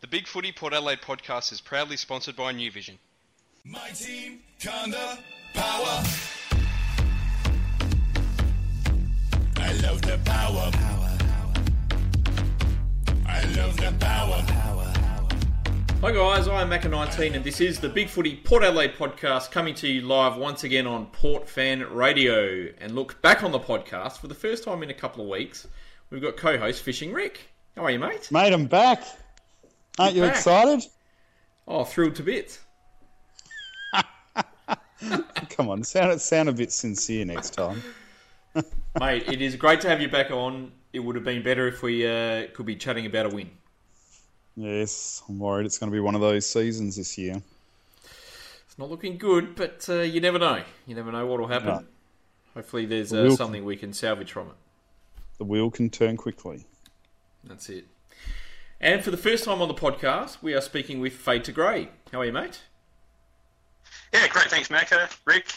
The Big Footy Port Adelaide podcast is proudly sponsored by New Vision. My team, Conda, power. I love the power. I love the power. Hi guys, I'm Macca19 and this is the Big Footy Port Adelaide podcast coming to you live once again on Port Fan Radio. And look back on the podcast for the first time in a couple of weeks. We've got co-host Fishing Rick. How are you, mate? Mate, I'm back. Aren't you back. excited? Oh, thrilled to bits. Come on, sound sound a bit sincere next time. mate, it is great to have you back on. It would have been better if we uh, could be chatting about a win. Yes, I'm worried it's going to be one of those seasons this year. It's not looking good, but uh, you never know. You never know what will happen. No. Hopefully, there's The uh, something we can salvage from it. The wheel can turn quickly. That's it. And for the first time on the podcast, we are speaking with Fade to Grey. How are you, mate? Yeah, great. Thanks, Macca. Rick.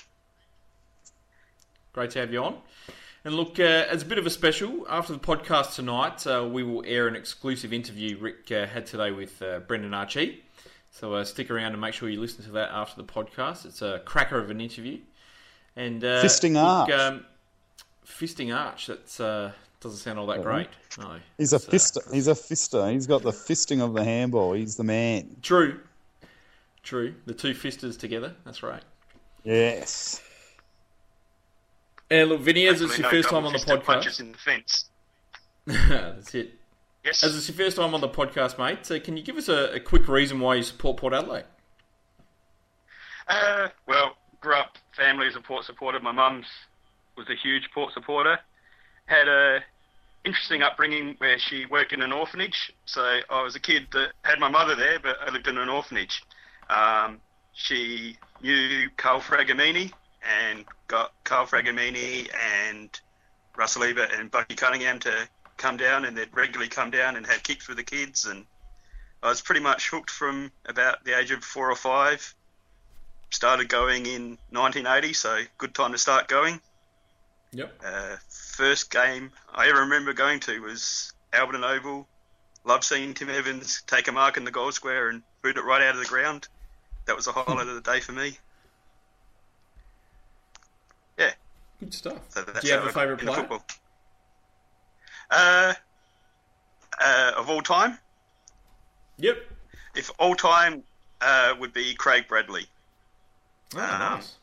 Great to have you on. And look, uh, as a bit of a special, after the podcast tonight, uh, we will air an exclusive interview Rick uh, had today with uh, Brendan Archie. So uh, stick around and make sure you listen to that after the podcast. It's a cracker of an interview. And uh, Fisting look, Arch. Um, fisting Arch. That uh, doesn't sound all that great. No, He's a It's, uh, fister. He's a fister. He's got the fisting of the handball. He's the man. True. True. The two fisters together. That's right. Yes. And look, Vinny, as it's your no first time on the double-fisted Punches podcast. in the fence. That's it. Yes. As it's your first time on the podcast, mate, so can you give us a, a quick reason why you support Port Adelaide? Uh, well, grew up family as a Port supporter. My mum's was a huge Port supporter. Had a interesting upbringing where she worked in an orphanage. So I was a kid that had my mother there, but I lived in an orphanage. Um, she knew Carl Fragamini and got Carl Fragamini and Russell Ebert and Bucky Cunningham to come down, and they'd regularly come down and have kicks with the kids. And I was pretty much hooked from about the age of four or five started going in 1980, so good time to start going. Yep. Uh, first game I ever remember going to was Alberton Oval. Love seeing Tim Evans take a mark in the goal square and boot it right out of the ground. That was a highlight of the day for me. Yeah, Good stuff. so that's Do you have a favourite player? football. Uh, uh, of all time, Yep. if all time uh, would be Craig Bradley. Oh, Um, nice.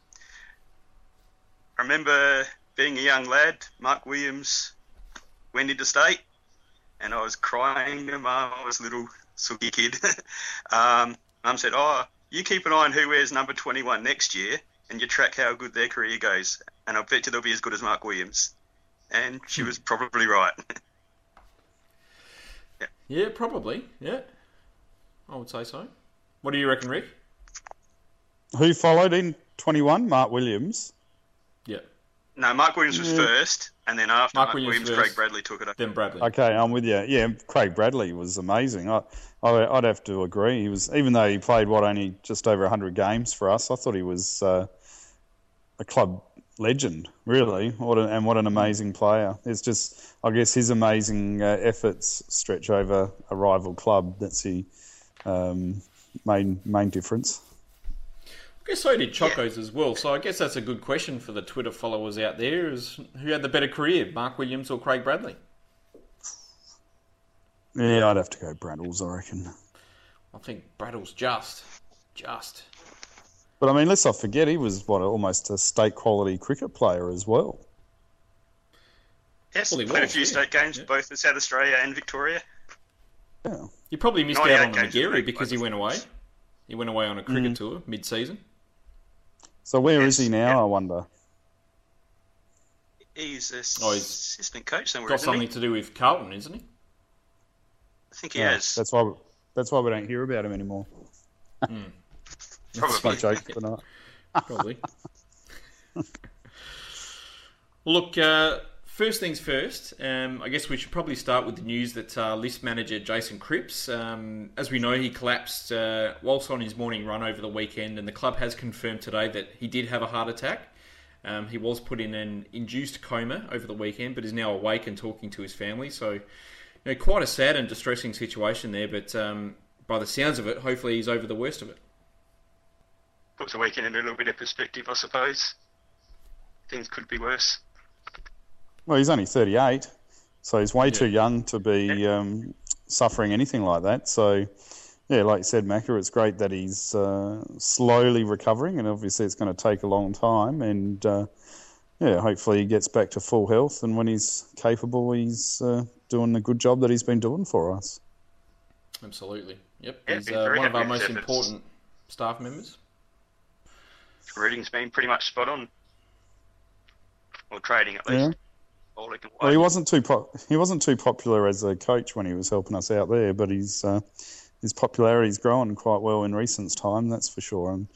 I remember being a young lad, Mark Williams went into state, and I was crying to mum. I was a little sooky kid. um, mum said, "Oh, you keep an eye on who wears number 21 next year, and you track how good their career goes, and I bet you they'll be as good as Mark Williams." And she was probably right. Yeah, probably. Yeah. I would say so. What do you reckon, Rick? Who followed in 21? Mark Williams. Yeah. No, Mark Williams was Yeah. first, and then after Mark Mark, Williams Williams, first. Craig Bradley took it over. Then Bradley. Okay, I'm with you. Yeah, Craig Bradley was amazing. I, I, I'd have to agree. He was, even though he played what only just over 100 games for us, I thought he was uh, a club legend. Really, what an, and what an amazing player. It's just, I guess, his amazing uh, efforts stretch over a rival club. That's the um, main main difference. I guess so did Chocos as well. So I guess that's a good question for the Twitter followers out there: is who had the better career, Mark Williams or Craig Bradley? Yeah, I'd have to go Braddles, I reckon. I think Braddle's just, just. But I mean, let's not forget he was what almost a state quality cricket player as well. Yes, Well, he played a few yeah. state games, Yeah. both in South Australia and Victoria. Yeah. You probably missed out on the games McGarry because he went away. He went away on a Mm. cricket tour mid-season. So where is Yes, he now? yeah. I wonder. He's a Oh, he's assistant coach somewhere, Got isn't something he? to do with Carlton, isn't he? I think he Yeah, has. That's why. That's why we don't hear about him anymore. Probably. My joke for tonight. Probably. Look, uh, first things first. Um, I guess we should probably start with the news that uh, list manager Jason Cripps, um, as we know, he collapsed uh, whilst on his morning run over the weekend, and the club has confirmed today that he did have a heart attack. Um, he was put in an induced coma over the weekend, but is now awake and talking to his family. So, you know, quite a sad and distressing situation there. But um, by the sounds of it, hopefully he's over the worst of it. Puts the weekend in a little bit of perspective, I suppose. Things could be worse. Well, he's only 38, so he's way too young to be um, suffering anything like that. So, yeah, like you said, Macca, it's great that he's uh, slowly recovering, and obviously it's going to take a long time. And uh, yeah, hopefully he gets back to full health, and when he's capable, he's uh, doing the good job that he's been doing for us. Absolutely. Yep. Yeah, he's uh, one of our most efforts. important staff members. Reading's been pretty much spot on. Or trading, at least. All Well, he wasn't too pop- he wasn't too popular as a coach when he was helping us out there, but he's uh, his popularity's grown quite well in recent time, that's for sure. And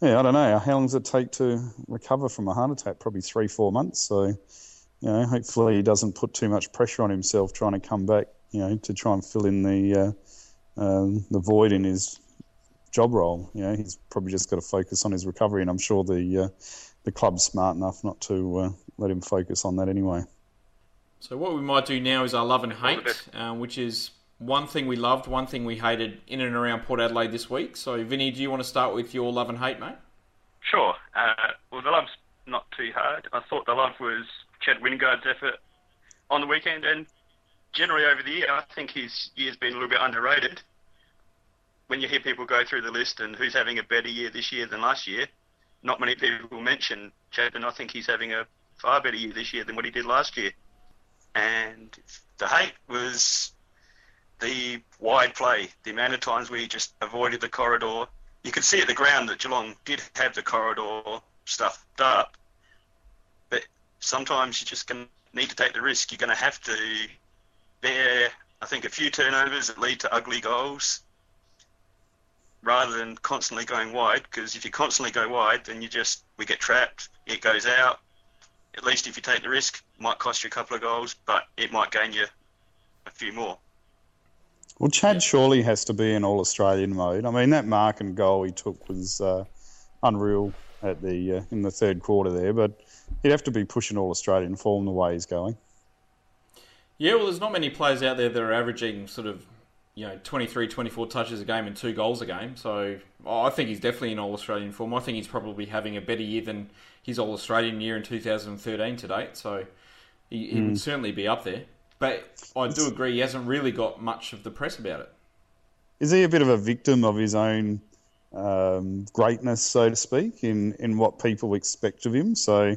yeah, I don't know how long does it take to recover from a heart attack? Probably three, four months. So you know, hopefully he doesn't put too much pressure on himself trying to come back. You know, to try and fill in the uh, um, the void in his job role. You know, he's probably just got to focus on his recovery, and I'm sure the uh, the club's smart enough not to uh, let him focus on that anyway. So what we might do now is our love and hate, um, which is one thing we loved, one thing we hated in and around Port Adelaide this week. So Vinny, do you want to start with your love and hate, mate? Sure. Uh, well, the love's not too hard. I thought the love was Chad Wingard's effort on the weekend, and generally over the year, I think his year's been a little bit underrated. When you hear people go through the list and who's having a better year this year than last year, not many people mention Chad, and I think he's having a far better year this year than what he did last year. And the hate was the wide play, the amount of times we just avoided the corridor. You could see at the ground that Geelong did have the corridor stuffed up, but sometimes you're just going to need to take the risk. You're going to have to bear, I think, a few turnovers that lead to ugly goals rather than constantly going wide. Because if you constantly go wide, then you just we get trapped. It goes out. At least if you take the risk, it might cost you a couple of goals, but it might gain you a few more. Well, Chad surely has to be in All Australian mode. I mean, that mark and goal he took was uh, unreal at the uh, in the third quarter there, but he'd have to be pushing All Australian form the way he's going. Yeah, well, there's not many players out there that are averaging sort of, you know, 23, 24 touches a game and two goals a game. So oh, I think he's definitely in All Australian form. I think he's probably having a better year than his All Australian year in 2013 to date. So he, he would certainly be up there. But I do agree, he hasn't really got much of the press about it. Is he a bit of a victim of his own um, greatness, so to speak, in, in what people expect of him? So, you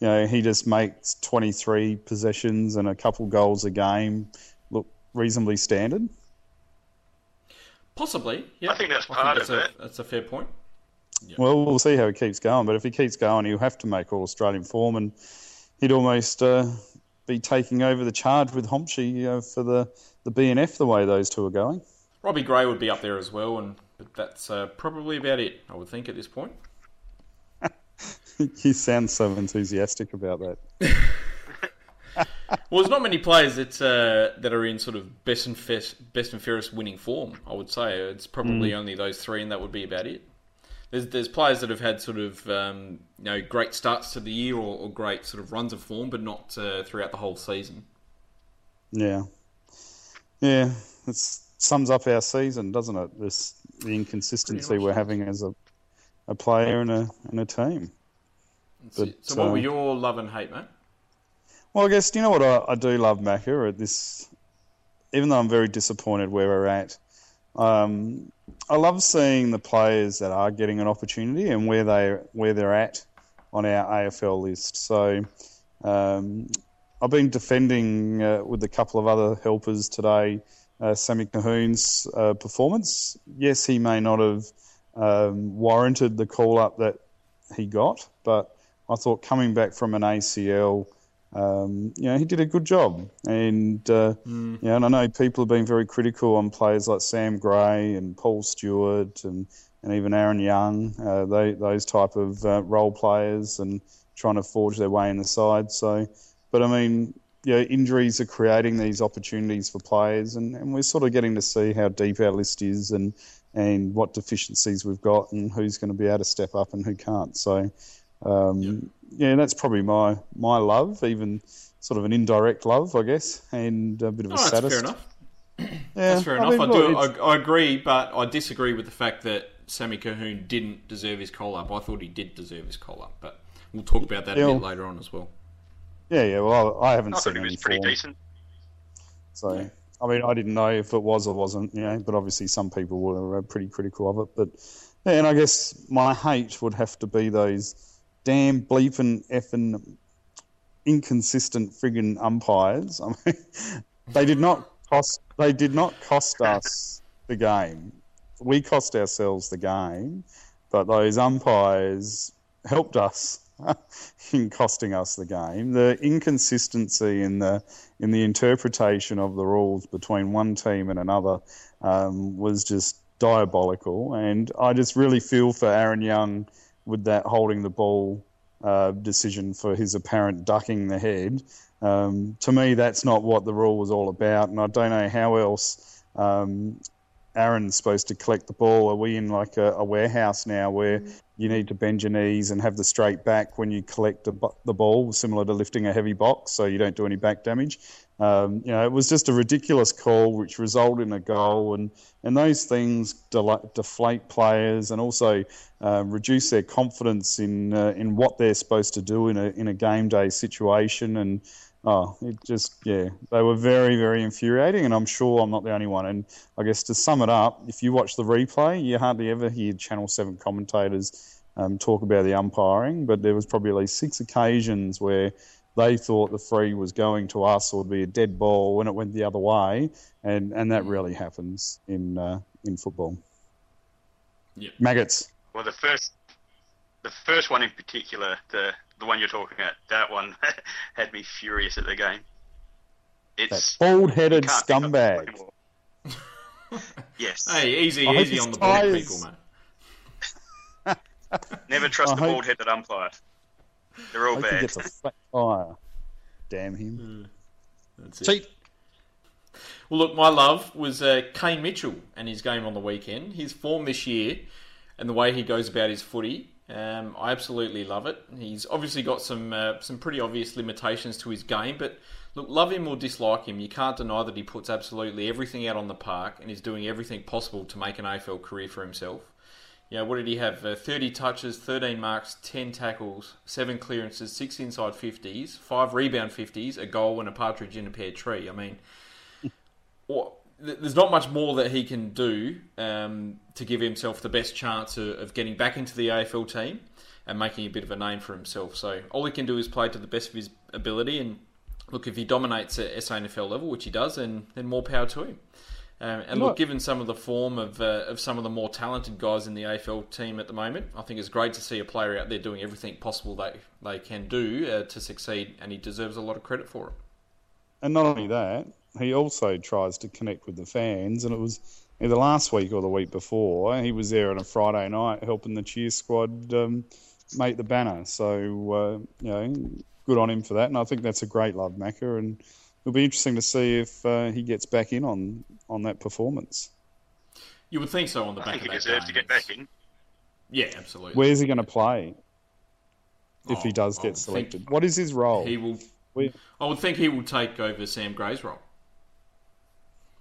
know, he just makes 23 possessions and a couple goals a game look reasonably standard. Possibly, yeah. I think that's part that's of a, it. That's a fair point. Well, we'll see how he keeps going. But if he keeps going, he'll have to make all Australian form, and he'd almost uh, be taking over the charge with Homsey uh, for the, the BNF the way those two are going. Robbie Gray would be up there as well, and but that's uh, probably about it, I would think, at this point. he sounds so enthusiastic about that. Well, there's not many players that uh, that are in sort of best and fairest, best and fairest winning form. I would say it's probably only those three, and that would be about it. There's there's players that have had sort of um, you know great starts to the year or, or great sort of runs of form, but not uh, throughout the whole season. Yeah, yeah, it sums up our season, doesn't it? This the inconsistency we're having as a a player and a and a team. That's it. So, what uh, were your love and hate, mate? Well, I guess you know what I, I do love Macca at this. Even though I'm very disappointed where we're at, um, I love seeing the players that are getting an opportunity and where they where they're at on our AFL list. So um, I've been defending uh, with a couple of other helpers today. Uh, Sammy Colquhoun's uh, performance. Yes, he may not have um, warranted the call up that he got, but I thought coming back from an ACL, um, you know, he did a good job. And, uh, you know, and I know people have been very critical on players like Sam Gray and Paul Stewart and, and even Aaron Young, uh, they, those type of uh, role players and trying to forge their way in the side. So, but I mean, you know, injuries are creating these opportunities for players, and, and we're sort of getting to see how deep our list is and and what deficiencies we've got and who's going to be able to step up and who can't. So, um, yeah, that's probably my my love, even sort of an indirect love, I guess, and a bit of Oh, a that's sadist. fair enough. Yeah, That's fair enough. I, mean, do. look, I, I agree, but I disagree with the fact that Sammy Colquhoun didn't deserve his call up. I thought he did deserve his call up, but we'll talk about that a bit later on as well. yeah, yeah. Well, I haven't I seen thought he any was pretty form, decent. so I mean, I didn't know if it was or wasn't, you know. But obviously, some people were uh, pretty critical of it. But yeah, and I guess my hate would have to be those damn bleeping effing inconsistent friggin' umpires. I mean, they did not cost. They did not cost us the game. We cost ourselves the game, but those umpires helped us in costing us the game. The inconsistency in the in the interpretation of the rules between one team and another um, was just diabolical, and I just really feel for Aaron Young with that holding the ball uh, decision for his apparent ducking the head. Um, to me, that's not what the rule was all about, and I don't know how else um, Aaron's supposed to collect the ball. Are we in like a, a warehouse now where you need to bend your knees and have the straight back when you collect bu- the ball, similar to lifting a heavy box, so you don't do any back damage? Um, you know, it was just a ridiculous call, which resulted in a goal, and and those things deflate players and also uh, reduce their confidence in uh, in what they're supposed to do in a in a game day situation. And oh, it just yeah, they were very very infuriating, and I'm sure I'm not the only one. And I guess to sum it up, if you watch the replay, you hardly ever hear Channel Seven commentators um, talk about the umpiring, but there was probably at least six occasions where they thought the free was going to us or would be a dead ball when it went the other way, and, and that really happens in uh, in football. Yeah. Maggots. Well, the first, the first one in particular, the the one you're talking about, that one had me furious at the game. That It's bald-headed can't pick up the scumbag. yes. Hey, easy, I easy on the bald people, mate. Never trust I the hope- bald-headed umpire. They're all Hope he bad. gets a flat tire. Damn him. That's it. Cheat. Well, look, my love was uh, Kane Mitchell and his game on the weekend. His form this year and the way he goes about his footy, um, I absolutely love it. He's obviously got some uh, some pretty obvious limitations to his game, but look, love him or dislike him, you can't deny that he puts absolutely everything out on the park and is doing everything possible to make an AFL career for himself. You know, what did he have? Uh, 30 touches, 13 marks, 10 tackles, 7 clearances, 6 inside 50s, 5 rebound 50s, a goal, and a partridge in a pear tree. I mean, what, there's not much more that he can do um, to give himself the best chance of, of getting back into the AFL team and making a bit of a name for himself. So all he can do is play to the best of his ability. And look, if he dominates at SANFL level, which he does, then then more power to him. Um, and look, given some of the form of uh, of some of the more talented guys in the AFL team at the moment, I think it's great to see a player out there doing everything possible they they can do uh, to succeed, and he deserves a lot of credit for it. And not only that, he also tries to connect with the fans. And it was either last week or the week before, he was there on a Friday night helping the cheer squad um, make the banner. So, uh, you know, good on him for that. And I think that's a great love, Macca. And it'll be interesting to see if uh, he gets back in on, on that performance. You would think so on the I back think he of that deserves to get back in. Yeah, absolutely. Where's he going to play if he Oh, does get selected? What is his role? He will. We- I would think he will take over Sam Gray's role.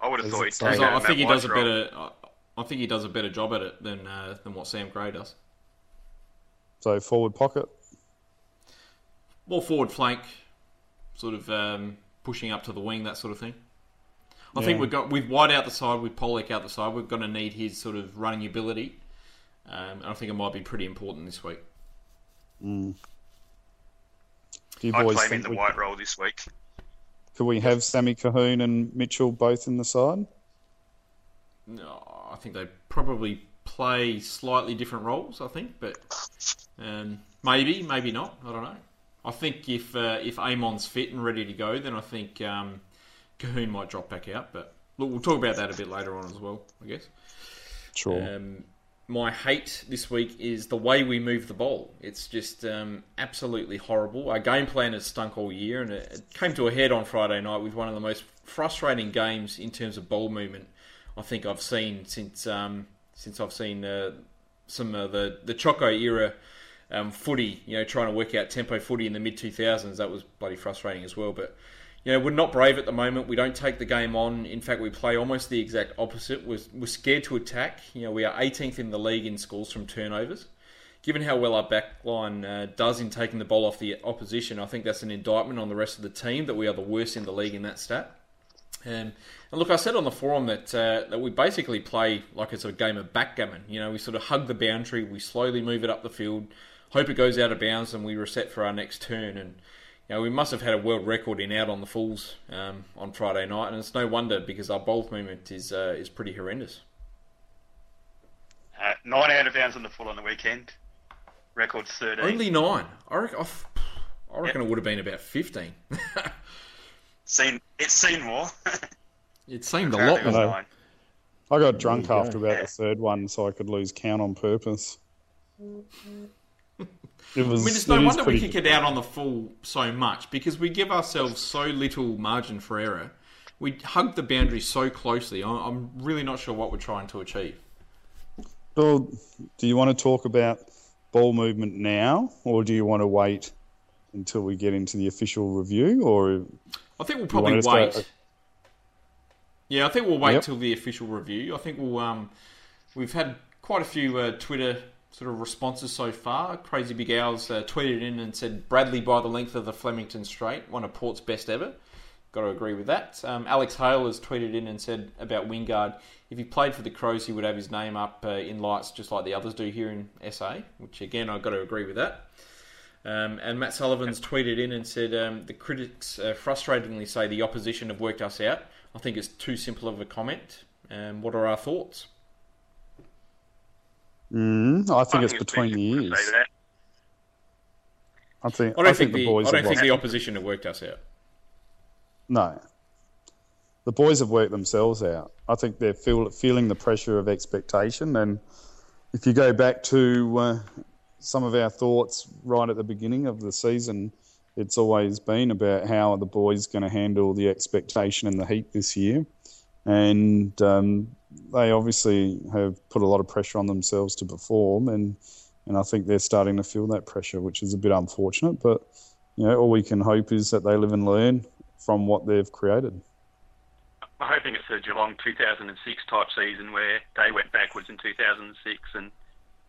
I would have Does thought it he'd say take So that? over I think he Matt does a role. better. I- I think he does a better job at it than uh, than what Sam Gray does. So forward pocket. More forward flank, sort of um, pushing up to the wing, that sort of thing. I think we've got with White out the side, with Polec out the side, we're going to need his sort of running ability. Um, and I think it might be pretty important this week. Do you I'd boys play in the we, white role this week. could we have Sammy Colquhoun and Mitchell both in the side? No, I think they probably play slightly different roles. I think, but um, maybe, maybe not. I don't know. I think if uh, if Amon's fit and ready to go, then I think um, Colquhoun might drop back out. But look, we'll talk about that a bit later on as well. I guess. Sure. Um, my hate this week is the way we move the ball. It's just um, absolutely horrible. Our game plan has stunk all year, and it, it came to a head on Friday night with one of the most frustrating games in terms of ball movement I think I've seen since um, since I've seen uh, some of the the Choco era um, footy. You know, trying to work out tempo footy in the mid two thousands. That was bloody frustrating as well. But you know, we're not brave at the moment. We don't take the game on. In fact, we play almost the exact opposite. We're, we're scared to attack. You know, we are 18th in the league in scores from turnovers. Given how well our backline uh, does in taking the ball off the opposition, I think that's an indictment on the rest of the team that we are the worst in the league in that stat. Um, and look, I said on the forum that uh, that we basically play like it's a game of backgammon. You know, we sort of hug the boundary, we slowly move it up the field, hope it goes out of bounds, and we reset for our next turn. And you know, we must have had a world record in out on the fulls um, on Friday night, and it's no wonder because our bowl movement is uh, is pretty horrendous. Uh, nine out of bounds on the full on the weekend. Record's 13. Only nine. I reckon, I reckon yep. it would have been about fifteen. seen it's seen more. it seemed a lot more. I got drunk after about yeah. the third one, so I could lose count on purpose. It was, I mean, it's no wonder we kick it out on the full so much because we give ourselves so little margin for error. We hug the boundary so closely. I'm really not sure what we're trying to achieve. Well, do you want to talk about ball movement now, or do you want to wait until we get into the official review? Or I think we'll probably wait. Start... Yeah, I think we'll wait yep. till the official review. I think we'll. Um, we've had quite a few uh, Twitter sort of responses so far. Crazy Big Owls uh, tweeted in and said Bradley by the length of the Flemington Straight, one of Port's best ever. Got to agree with that. Um, Alex Hale has tweeted in and said about Wingard, if he played for the Crows, he would have his name up uh, in lights just like the others do here in SA, which again, I've got to agree with that. Um, and Matt Sullivan's tweeted in and said um, the critics uh, frustratingly say the opposition have worked us out. I think it's too simple of a comment. Um, what are our thoughts? Mm, I think I it's think between the years. I think. I don't I think, think, the, the boys. I don't think the opposition have worked us out. No, the boys have worked themselves out. I think they're feel, feeling the pressure of expectation, and if you go back to uh, some of our thoughts right at the beginning of the season, it's always been about how are the boys going to handle the expectation and the heat this year, and um, they obviously have put a lot of pressure on themselves to perform, and and I think they're starting to feel that pressure, which is a bit unfortunate. But you know, all we can hope is that they live and learn from what they've created. I'm hoping it's a Geelong 2006 type season where they went backwards in 2006 and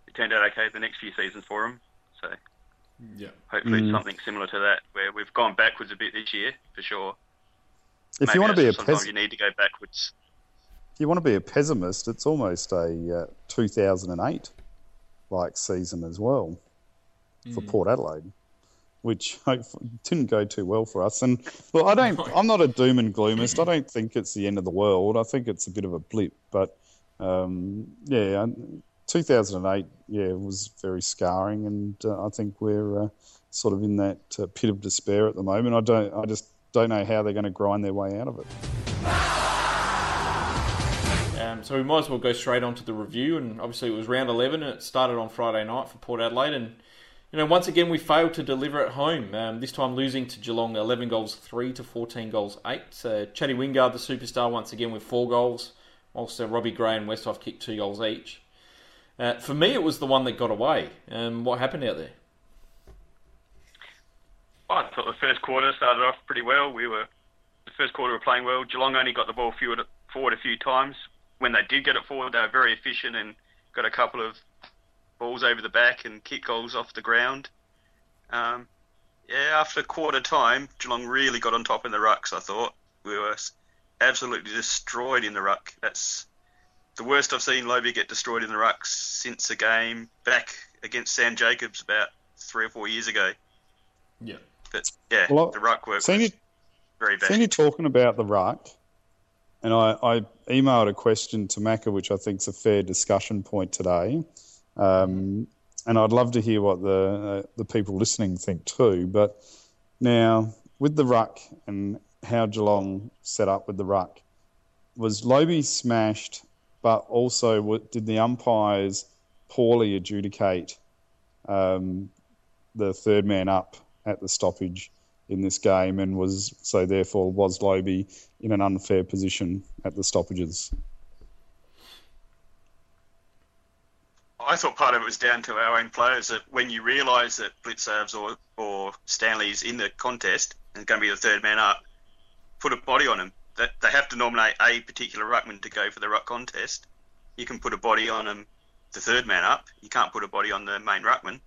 it turned out okay the next few seasons for them. So yeah, hopefully mm. something similar to that where we've gone backwards a bit this year for sure. If Maybe you want to be a sometimes pes- you need to go backwards If you want to be a pessimist, it's almost a uh, 2008 like season as well for mm. Port Adelaide, which didn't go too well for us. And well, I don't, I'm not a doom and gloomist. I don't think it's the end of the world. I think it's a bit of a blip. But um, yeah, 2008, yeah, was very scarring, and uh, I think we're uh, sort of in that uh, pit of despair at the moment. I don't, I just don't know how they're going to grind their way out of it. Um, so we might as well go straight on to the review. And obviously, it was round 11 and it started on Friday night for Port Adelaide. And, you know, once again, we failed to deliver at home. Um, this time losing to Geelong 11 goals 3 to 14 goals 8. So Chatty Wingard, the superstar, once again with four goals. Also, Robbie Gray and Westhoff kicked two goals each. Uh, for me, it was the one that got away. Um, what happened out there? Well, I thought the first quarter started off pretty well. We were the first quarter were playing well. Geelong only got the ball forward a few times, when they did get it forward, they were very efficient and got a couple of balls over the back and kick goals off the ground. Um, yeah, after quarter time, Geelong really got on top in the rucks. I thought we were absolutely destroyed in the ruck. That's the worst I've seen Lobie get destroyed in the rucks since a game back against Sam Jacobs about three or four years ago. Yeah, but yeah, well, the ruck work was you, very bad. Seen you talking about the ruck and I, I, emailed a question to Macca, which I think is a fair discussion point today. Um, and I'd love to hear what the uh, the people listening think too. But now with the ruck and how Geelong set up with the ruck, was Lobie smashed, but also did the umpires poorly adjudicate um, the third man up at the stoppage in this game, and was so therefore was Lobie in an unfair position at the stoppages. I thought part of it was down to our own players that when you realise that Blicavs or, or Stanley's in the contest and going to be the third man up, put a body on him. That they have to nominate a particular ruckman to go for the ruck contest. You can put a body on him, the third man up. You can't put a body on the main ruckman.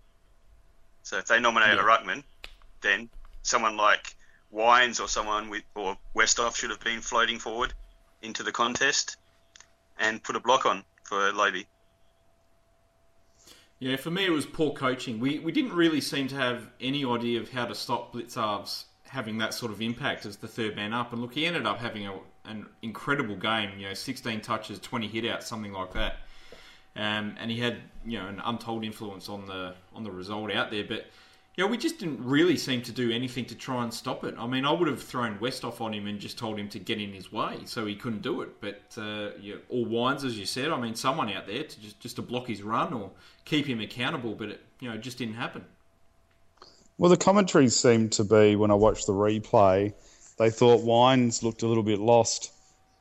So if they nominate Yeah. a ruckman, then someone like Wines or someone with or Westhoff should have been floating forward into the contest and put a block on for Lobie. Yeah, for me it was poor coaching. We we didn't really seem to have any idea of how to stop Blicavs having that sort of impact as the third man up. And look, he ended up having a, an incredible game. You know, 16 touches, 20 hitouts, something like that. Um, and he had you know an untold influence on the on the result out there. But know, we just didn't really seem to do anything to try and stop it. I mean, I would have thrown Westhoff on him and just told him to get in his way, so he couldn't do it. But uh, yeah, or Wines, as you said, I mean, someone out there to just just to block his run or keep him accountable. But it you know just didn't happen. Well, the commentaries seemed to be when I watched the replay, they thought Wines looked a little bit lost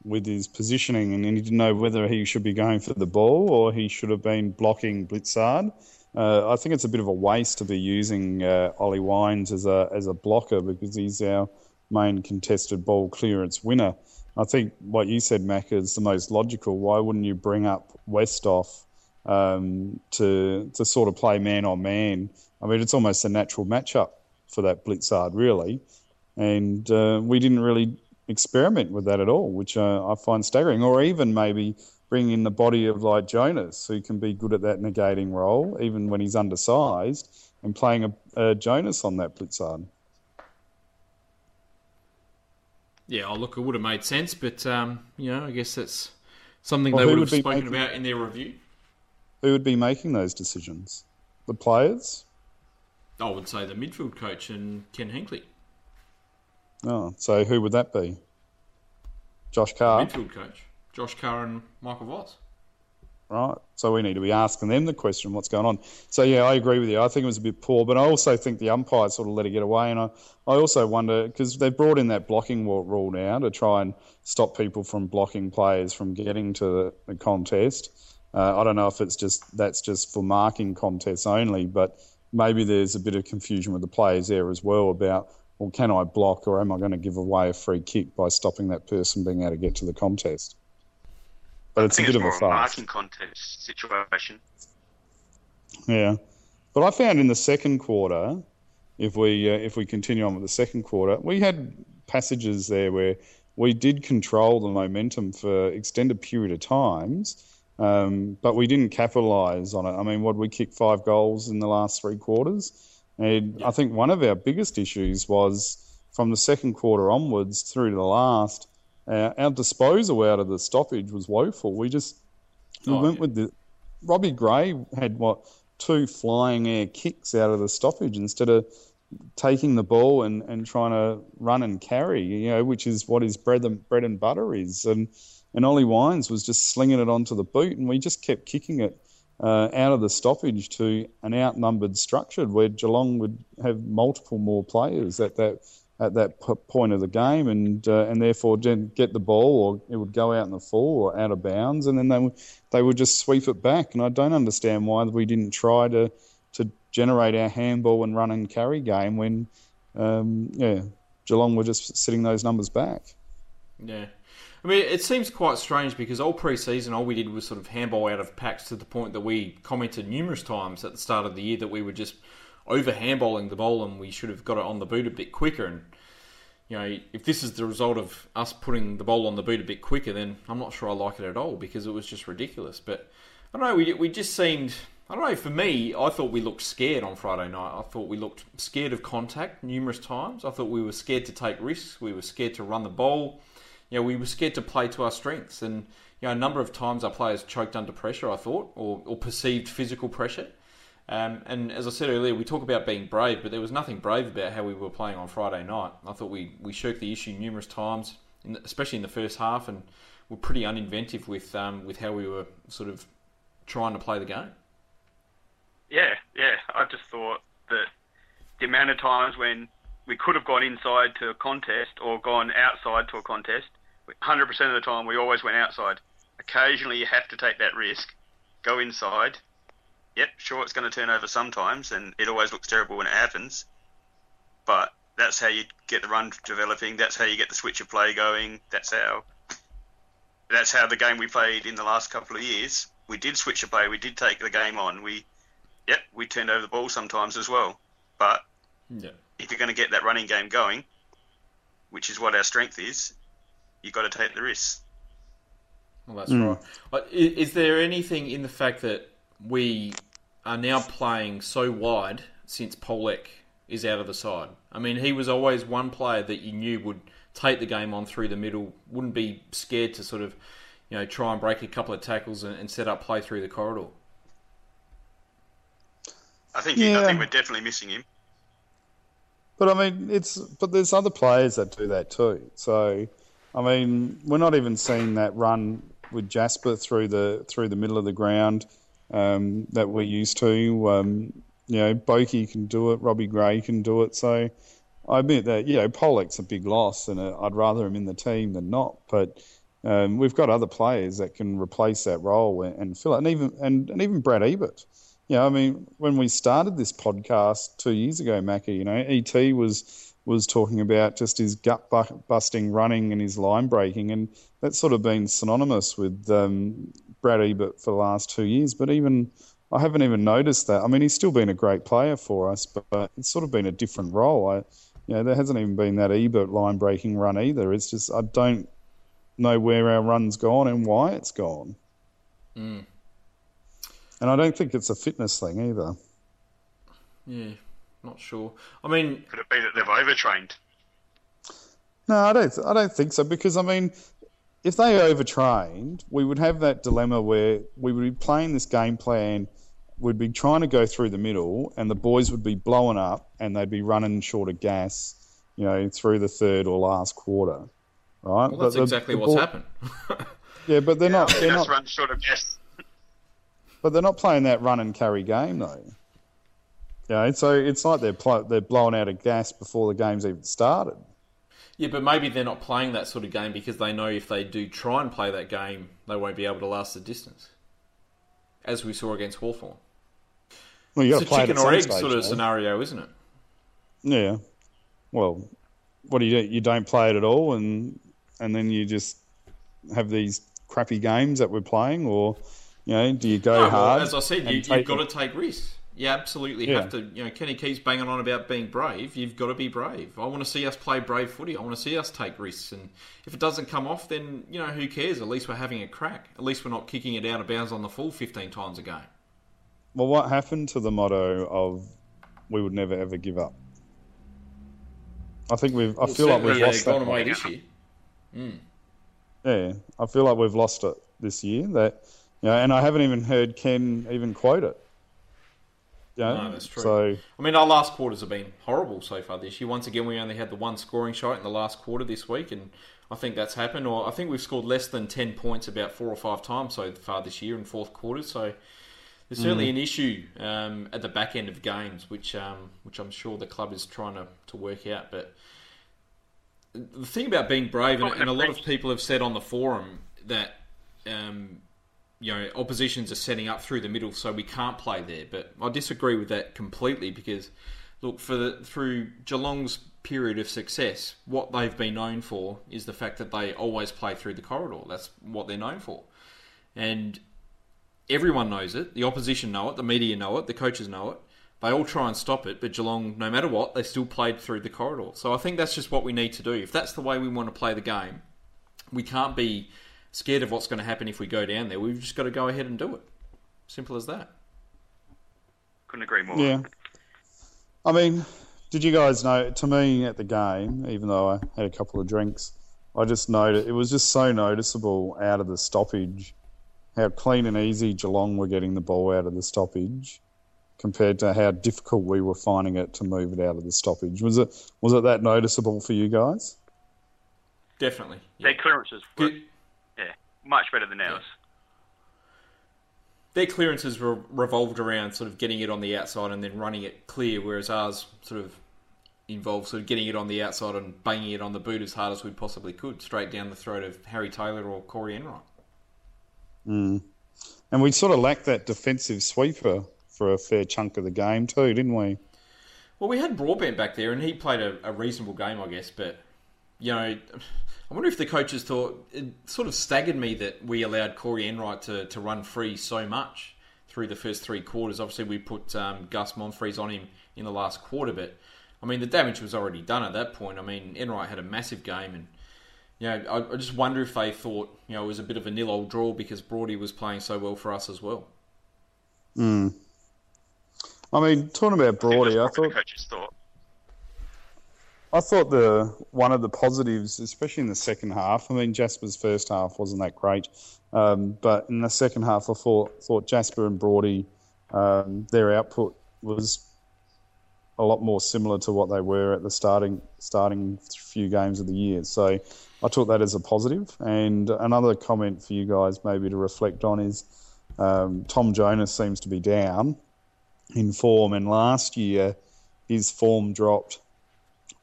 with his positioning, and he didn't know whether he should be going for the ball or he should have been blocking Blicavs. Uh, I think it's a bit of a waste to be using uh, Ollie Wines as a as a blocker because he's our main contested ball clearance winner. I think what you said, Mac, is the most logical. Why wouldn't you bring up Westhoff um, to to sort of play man on man? I mean, it's almost a natural matchup for that Blicavs, really. And uh, we didn't really experiment with that at all, which uh, I find staggering. Or even maybe bring in the body of like Jonas, who can be good at that negating role, even when he's undersized, and playing a, a Jonas on that Blicavs. Yeah, oh, look, it would have made sense, but um, you know, I guess that's something Well, they who would have spoken making- about in their review. Who would be making those decisions? The players? I would say the midfield coach and Ken Hinkley, Oh, so who would that be? Josh Carr? midfield coach, Josh Carr and Michael Voss. Right. So we need to be asking them the question, what's going on. So yeah, I agree with you. I think it was a bit poor, but I also think the umpires sort of let it get away. And I, I also wonder because they've brought in that blocking rule now to try and stop people from blocking players from getting to the, the contest. Uh, I don't know if it's just that's just for marking contests only, but maybe there's a bit of confusion with the players there as well about well, can I block or am I going to give away a free kick by stopping that person being able to get to the contest? But it's I a think bit of more a a farce. marking contest situation. Yeah, but I found in the second quarter, if we uh, if we continue on with the second quarter, we had passages there where we did control the momentum for extended period of times, um, but we didn't capitalise on it. I mean, what we kicked five goals in the last three quarters, and I think one of our biggest issues was from the second quarter onwards through to the last. Uh, our disposal out of the stoppage was woeful. We just we Oh, went yeah. with the Robbie Gray had what two flying air kicks out of the stoppage instead of taking the ball and, and trying to run and carry, you know, which is what his bread and bread and butter is. And and Ollie Wines was just slinging it onto the boot, and we just kept kicking it uh, out of the stoppage to an outnumbered structure where Geelong would have multiple more players at that at that p- point of the game, and uh, and therefore get the ball, or it would go out in the full or out of bounds, and then they would they would just sweep it back. And I don't understand why we didn't try to to generate our handball and run and carry game when um, yeah Geelong were just sitting those numbers back. Yeah. I mean, it seems quite strange because all pre-season, all we did was sort of handball out of packs to the point that we commented numerous times at the start of the year that we were just over handballing the ball and we should have got it on the boot a bit quicker. And you know, if this is the result of us putting the ball on the boot a bit quicker, then I'm not sure I like it at all because it was just ridiculous. But I don't know, we we just seemed. I don't know. For me, I thought we looked scared on Friday night. I thought we looked scared of contact numerous times. I thought we were scared to take risks. We were scared to run the ball you know, we were scared to play to our strengths. And, you know, a number of times our players choked under pressure, I thought, or, or perceived physical pressure. Um, and as I said earlier, we talk about being brave, but there was nothing brave about how we were playing on Friday night. I thought we, we shirked the issue numerous times, in the, especially in the first half, and were pretty uninventive with um, with how we were sort of trying to play the game. Yeah, yeah. I just thought that the amount of times when we could have gone inside to a contest or gone outside to a contest, 100% of the time we always went outside. Occasionally you have to take that risk, go inside. Yep, sure it's going to turn over sometimes, and it always looks terrible when it happens. But that's how you get the run developing. That's how you get the switch of play going. That's how that's how the game we played in the last couple of years. We did switch of play. We did take the game on. We, yep, we turned over the ball sometimes as well. But Yeah. if you're going to get that running game going, which is what our strength is, you've got to take the risks. Well, that's right. Mm. Is there anything in the fact that we are now playing so wide since Polec is out of the side? I mean, he was always one player that you knew would take the game on through the middle, wouldn't be scared to sort of, you know, try and break a couple of tackles and, and set up play through the corridor. I think Yeah. I think we're definitely missing him. But I mean, it's but there's other players that do that too. So, I mean, we're not even seeing that run with Jasper through the through the middle of the ground um, that we're used to. Um, you know, Bokey can do it, Robbie Gray can do it. So, I admit that you know Polec's a big loss, and uh, I'd rather him in the team than not. But um, we've got other players that can replace that role and, and fill it, and even and, and even Brad Ebert. Yeah, I mean, when we started this podcast two years ago, Mackie, you know, ET was was talking about just his gut busting running and his line breaking, and that's sort of been synonymous with um, Brad Ebert for the last two years. But even I haven't even noticed that. I mean, he's still been a great player for us, but, but it's sort of been a different role. I, you know, there hasn't even been that Ebert line breaking run either. It's just I don't know where our run's gone and why it's gone. Mm. And I don't think it's a fitness thing either. Yeah, not sure. I mean, Could it be that they've overtrained? No, I don't. I don't think so because I mean, if they overtrained, we would have that dilemma where we would be playing this game plan. We'd be trying to go through the middle, and the boys would be blowing up, and they'd be running short of gas, you know, through the third or last quarter, right? well, that's the- exactly the what's ball- happened. Yeah, but they're not. They're Just not. run short of gas. But they're not playing that run and carry game though. You know, so it's like they're pl- they're blowing out of gas before the game's even started. Yeah, but maybe they're not playing that sort of game because they know if they do try and play that game, they won't be able to last the distance. As we saw against Hawthorn. Well, you got It's to a play chicken or egg stage, sort of though. scenario, isn't it? Yeah. Well, what do you do? You don't play it at all, and and then you just have these crappy games that we're playing, or you know, do you go No, well, hard? as I said, you, you've got to take risks. You absolutely Yeah. have to. You know, Kenny keeps banging on about being brave. You've got to be brave. I want to see us play brave footy. I want to see us take risks. And if it doesn't come off, then you know who cares? At least we're having a crack. At least we're not kicking it out of bounds on the full fifteen times a game. Well, what happened to the motto of "we would never ever give up"? I think we've. I Well, feel like we've uh, lost that. gone away this year. Yeah, I feel like we've lost it this year. That you know, and I haven't even heard Ken even quote it. Know, No, that's true. So I mean, our last quarters have been horrible so far this year. Once again, we only had the one scoring shot in the last quarter this week, and I think that's happened. Or I think we've scored less than ten points about four or five times so far this year in fourth quarters. So there's certainly an issue um, at the back end of games, which um, which I'm sure the club is trying to, to work out. But the thing about being brave, and, and a lot of people have said on the forum that um, you know oppositions are setting up through the middle, so we can't play there. But I disagree with that completely because look for the, through Geelong's period of success, what they've been known for is the fact that they always play through the corridor. That's what they're known for, and everyone knows it. The opposition know it. The media know it. The coaches know it. They all try and stop it, but Geelong, no matter what, they still played through the corridor. So I think that's just what we need to do. If that's the way we want to play the game, we can't be scared of what's going to happen if we go down there. We've just got to go ahead and do it. Simple as that. Couldn't agree more. Yeah. I mean, did you guys know? To me, at the game, even though I had a couple of drinks, I just noted it was just so noticeable out of the stoppage how clean and easy Geelong were getting the ball out of the stoppage compared to how difficult we were finding it to move it out of the stoppage. Was it was it that noticeable for you guys? Definitely. Their clearances were Good. yeah, much better than ours. Their clearances were revolved around sort of getting it on the outside and then running it clear, whereas ours sort of involved sort of getting it on the outside and banging it on the boot as hard as we possibly could, straight down the throat of Harry Taylor or Corey Enright. Mm. And we sort of lacked that defensive sweeper for a fair chunk of the game too, didn't we? Well, we had Broadbent back there, and he played a, a reasonable game, I guess. But you know, I wonder if the coaches thought it sort of staggered me that we allowed Corey Enright to, to run free so much through the first three quarters. Obviously, we put um, Gus Monfries on him in the last quarter, but I mean, the damage was already done at that point. I mean, Enright had a massive game, and you know, I, I just wonder if they thought you know it was a bit of a nil old draw because Broady was playing so well for us as well. Mm. I mean, talking about Broady, I, I thought the coaches thought. I thought the one of the positives, especially in the second half. I mean, Jasper's first half wasn't that great, um, but in the second half, I thought thought Jasper and Broady, um, their output was a lot more similar to what they were at the starting starting few games of the year. So I took that as a positive. And another comment for you guys, maybe to reflect on, is um, Tom Jonas seems to be down in form, and last year his form dropped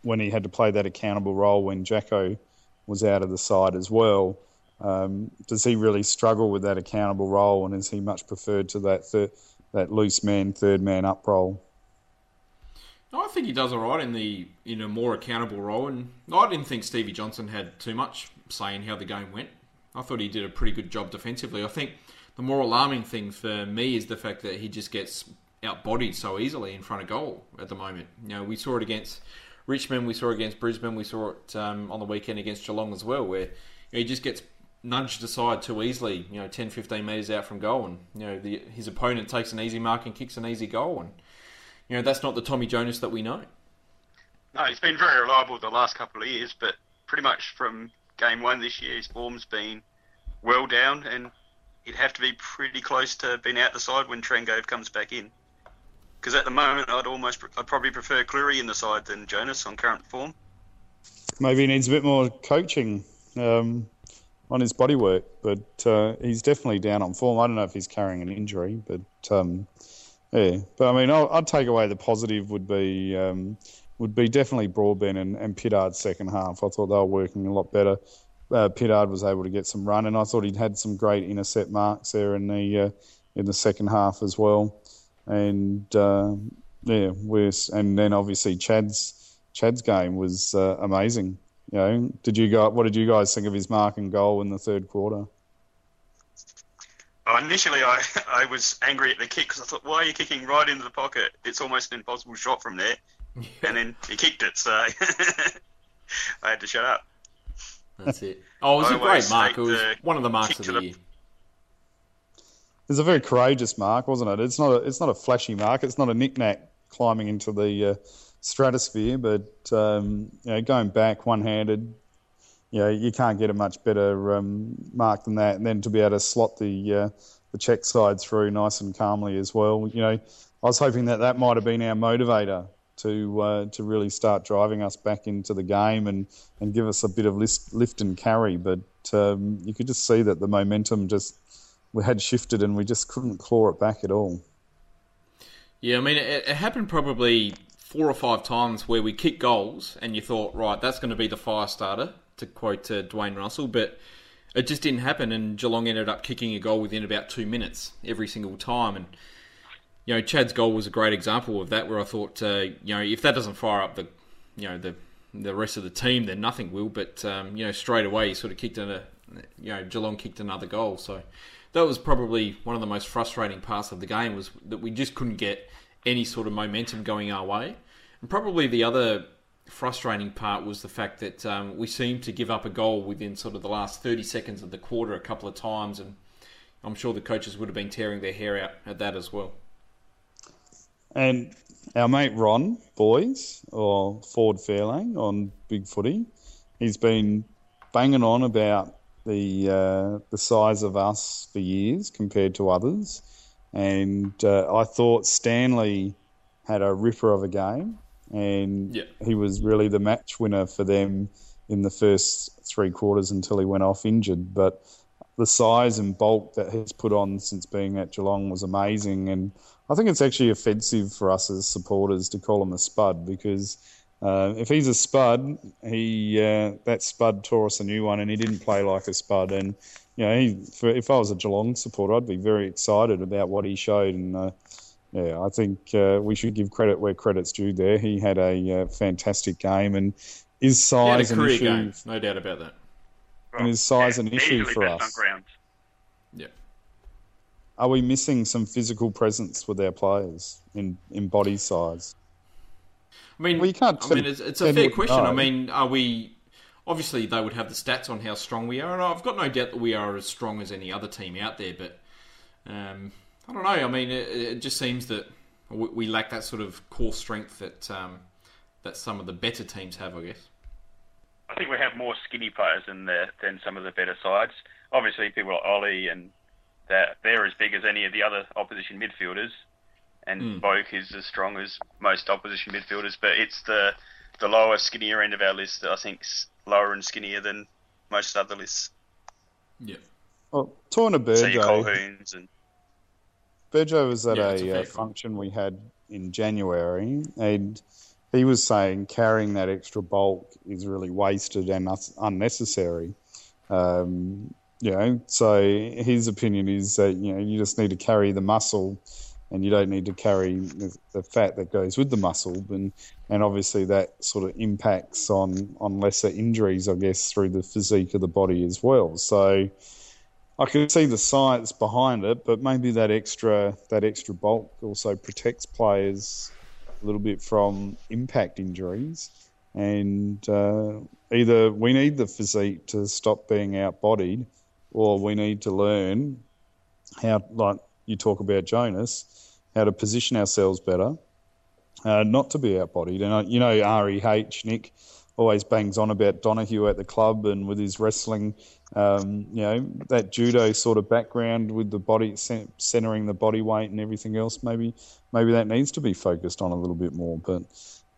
when he had to play that accountable role when Jacko was out of the side as well. Um, does he really struggle with that accountable role, and is he much preferred to that thir- that loose man, third man up role? I think he does all right in the in a more accountable role, and I didn't think Stevie Johnson had too much say in how the game went. I thought he did a pretty good job defensively. I think the more alarming thing for me is the fact that he just gets outbodied so easily in front of goal at the moment. You know, we saw it against Richmond, we saw against Brisbane, we saw it um, on the weekend against Geelong as well, where you know, he just gets nudged aside too easily, you know, 10, 15 metres out from goal, and you know the, his opponent takes an easy mark and kicks an easy goal, and you know that's not the Tommy Jonas that we know. No, he's been very reliable the last couple of years, but pretty much from game one this year, his form's been well down, and he'd have to be pretty close to being out the side when Trengove comes back in. Because at the moment, I'd almost, I'd probably prefer Cleary in the side than Jonas on current form. Maybe he needs a bit more coaching um, on his body work, but uh, he's definitely down on form. I don't know if he's carrying an injury, but um, yeah. But I mean, I'll, I'd take away the positive would be um, would be definitely Broadbent and, and Pittard's second half. I thought they were working a lot better. Uh, Pittard was able to get some run, and I thought he'd had some great intercept marks there in the uh, in the second half as well. And uh, yeah, we're, and then obviously Chad's Chad's game was uh, amazing. You know, did you guys, what did you guys think of his mark and goal in the third quarter? Oh, initially, I, I was angry at the kick because I thought, why are you kicking right into the pocket? It's almost an impossible shot from there. And then he kicked it, so I had to shut up. That's it. Oh, it was I a great always mark. It was the one of the marks of the the- year. It's a very courageous mark, wasn't it? It's not a it's not a flashy mark. It's not a knick-knack climbing into the uh, stratosphere, but um, you know, going back one-handed, you know, you can't get a much better um, mark than that. And then to be able to slot the uh, the check side through nice and calmly as well. You know, I was hoping that that might have been our motivator to uh, to really start driving us back into the game and, and give us a bit of lift, lift and carry. But um, you could just see that the momentum just we had shifted and we just couldn't claw it back at all. Yeah, I mean, it, it happened probably four or five times where we kicked goals, and you thought, right, that's going to be the fire starter, to quote uh, Dwayne Russell, but it just didn't happen, and Geelong ended up kicking a goal within about two minutes every single time, and you know, Chad's goal was a great example of that, where I thought, uh, you know, if that doesn't fire up the, you know, the the rest of the team, then nothing will. But um, you know, straight away, he sort of kicked a, you know, Geelong kicked another goal, so that was probably one of the most frustrating parts of the game was that we just couldn't get any sort of momentum going our way. And probably the other frustrating part was the fact that um, we seemed to give up a goal within sort of the last 30 seconds of the quarter a couple of times, and I'm sure the coaches would have been tearing their hair out at that as well. And our mate Ron Boys, or Ford Fairlane on Big Footy, he's been banging on about the uh, the size of us for years compared to others, and uh, I thought Stanley had a ripper of a game, and Yeah. he was really the match winner for them in the first three quarters until he went off injured. But the size and bulk that he's put on since being at Geelong was amazing, and I think it's actually offensive for us as supporters to call him a spud because uh, if he's a spud, he uh, that spud tore us a new one, and he didn't play like a spud. And you know, he, for, if I was a Geelong supporter, I'd be very excited about what he showed, and uh, yeah, I think uh, we should give credit where credit's due. There, he had a uh, fantastic game, and his He had a size an career issue, game, no doubt about that. and his size an issue for us. Yeah. Are we missing some physical presence with our players in, in body size? I mean, Well, you can't I mean, it's, it's a fair what you question. I mean, are we? Obviously, they would have the stats on how strong we are, and I've got no doubt that we are as strong as any other team out there. But um, I don't know. I mean, it, it just seems that we, we lack that sort of core strength that um, that some of the better teams have. I guess. I think we have more skinny players than the, than some of the better sides. Obviously, people like Ollie and that they're as big as any of the other opposition midfielders, and Mm. Boak is as strong as most opposition midfielders. But it's the the lower, skinnier end of our list that I think's lower and skinnier than most other lists. Yeah. Well, Torna So your Burjo, Colquhouns and Berjo was at Yeah, a a, uh, function we had in January, and he was saying carrying that extra bulk is really wasted and unnecessary. Um, you know, so his opinion is that you know you just need to carry the muscle, and you don't need to carry the, fat that goes with the muscle, and and obviously that sort of impacts on on lesser injuries, I guess, through the physique of the body as well. So. I can see the science behind it, but maybe that extra that extra bulk also protects players a little bit from impact injuries. And uh, either we need the physique to stop being outbodied, or we need to learn how, like you talk about Jonas, how to position ourselves better, uh, not to be outbodied. And uh, you know, REH Nick always bangs on about Donahue at the club and with his wrestling um, you know, that judo sort of background with the body centering the body weight and everything else. Maybe, maybe that needs to be focused on a little bit more. But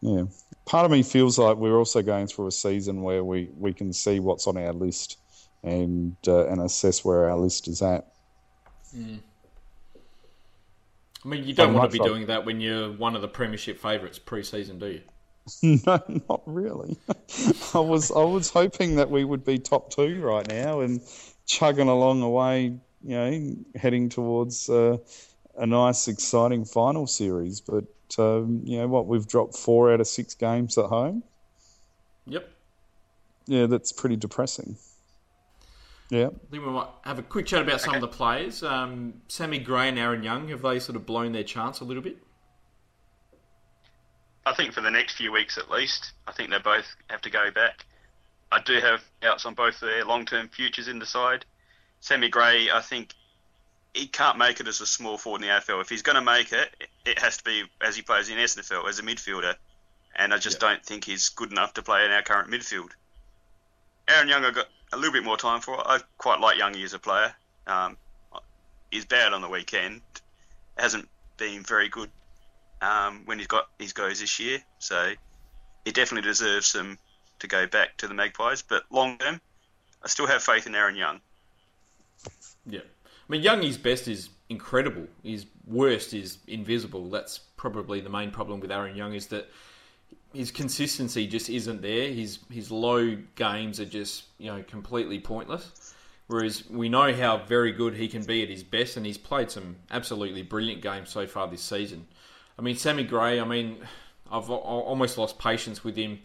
yeah, part of me feels like we're also going through a season where we, we can see what's on our list and uh, and assess where our list is at. I mean, you don't want to be doing that when you're one of the premiership favourites pre-season, do you? no, not really. I was I was hoping that we would be top two right now and chugging along away, you know, heading towards uh, a nice, exciting final series. But um, you know what? We've dropped four out of six games at home. Yep. Yeah, that's pretty depressing. Yeah. I think we might have a quick chat about some of the players. Um, Sammy Gray and Aaron Young, have they sort of blown their chance a little bit? I think for the next few weeks at least, I think they both have to go back. I do have doubts on both their long-term futures in the side. Sammy Gray, I think he can't make it as a small forward in the AFL. If he's going to make it, it has to be as he plays in SANFL as a midfielder, and I just don't think he's good enough to play in our current midfield. Aaron Young, I got a little bit more time for. It. I quite like Youngie as a player. Um, he's bad on the weekend. Hasn't been very good um, when he's got his goes this year. So he definitely deserves some to go back to the Magpies. But long term, I still have faith in Aaron Young. Yeah. I mean, Youngie's best is incredible. His worst is invisible. That's probably the main problem with Aaron Young is that his consistency just isn't there. His his low games are just you know completely pointless. Whereas we know how very good he can be at his best, and he's played some absolutely brilliant games so far this season. I mean, Sammy Gray. I mean, I've almost lost patience with him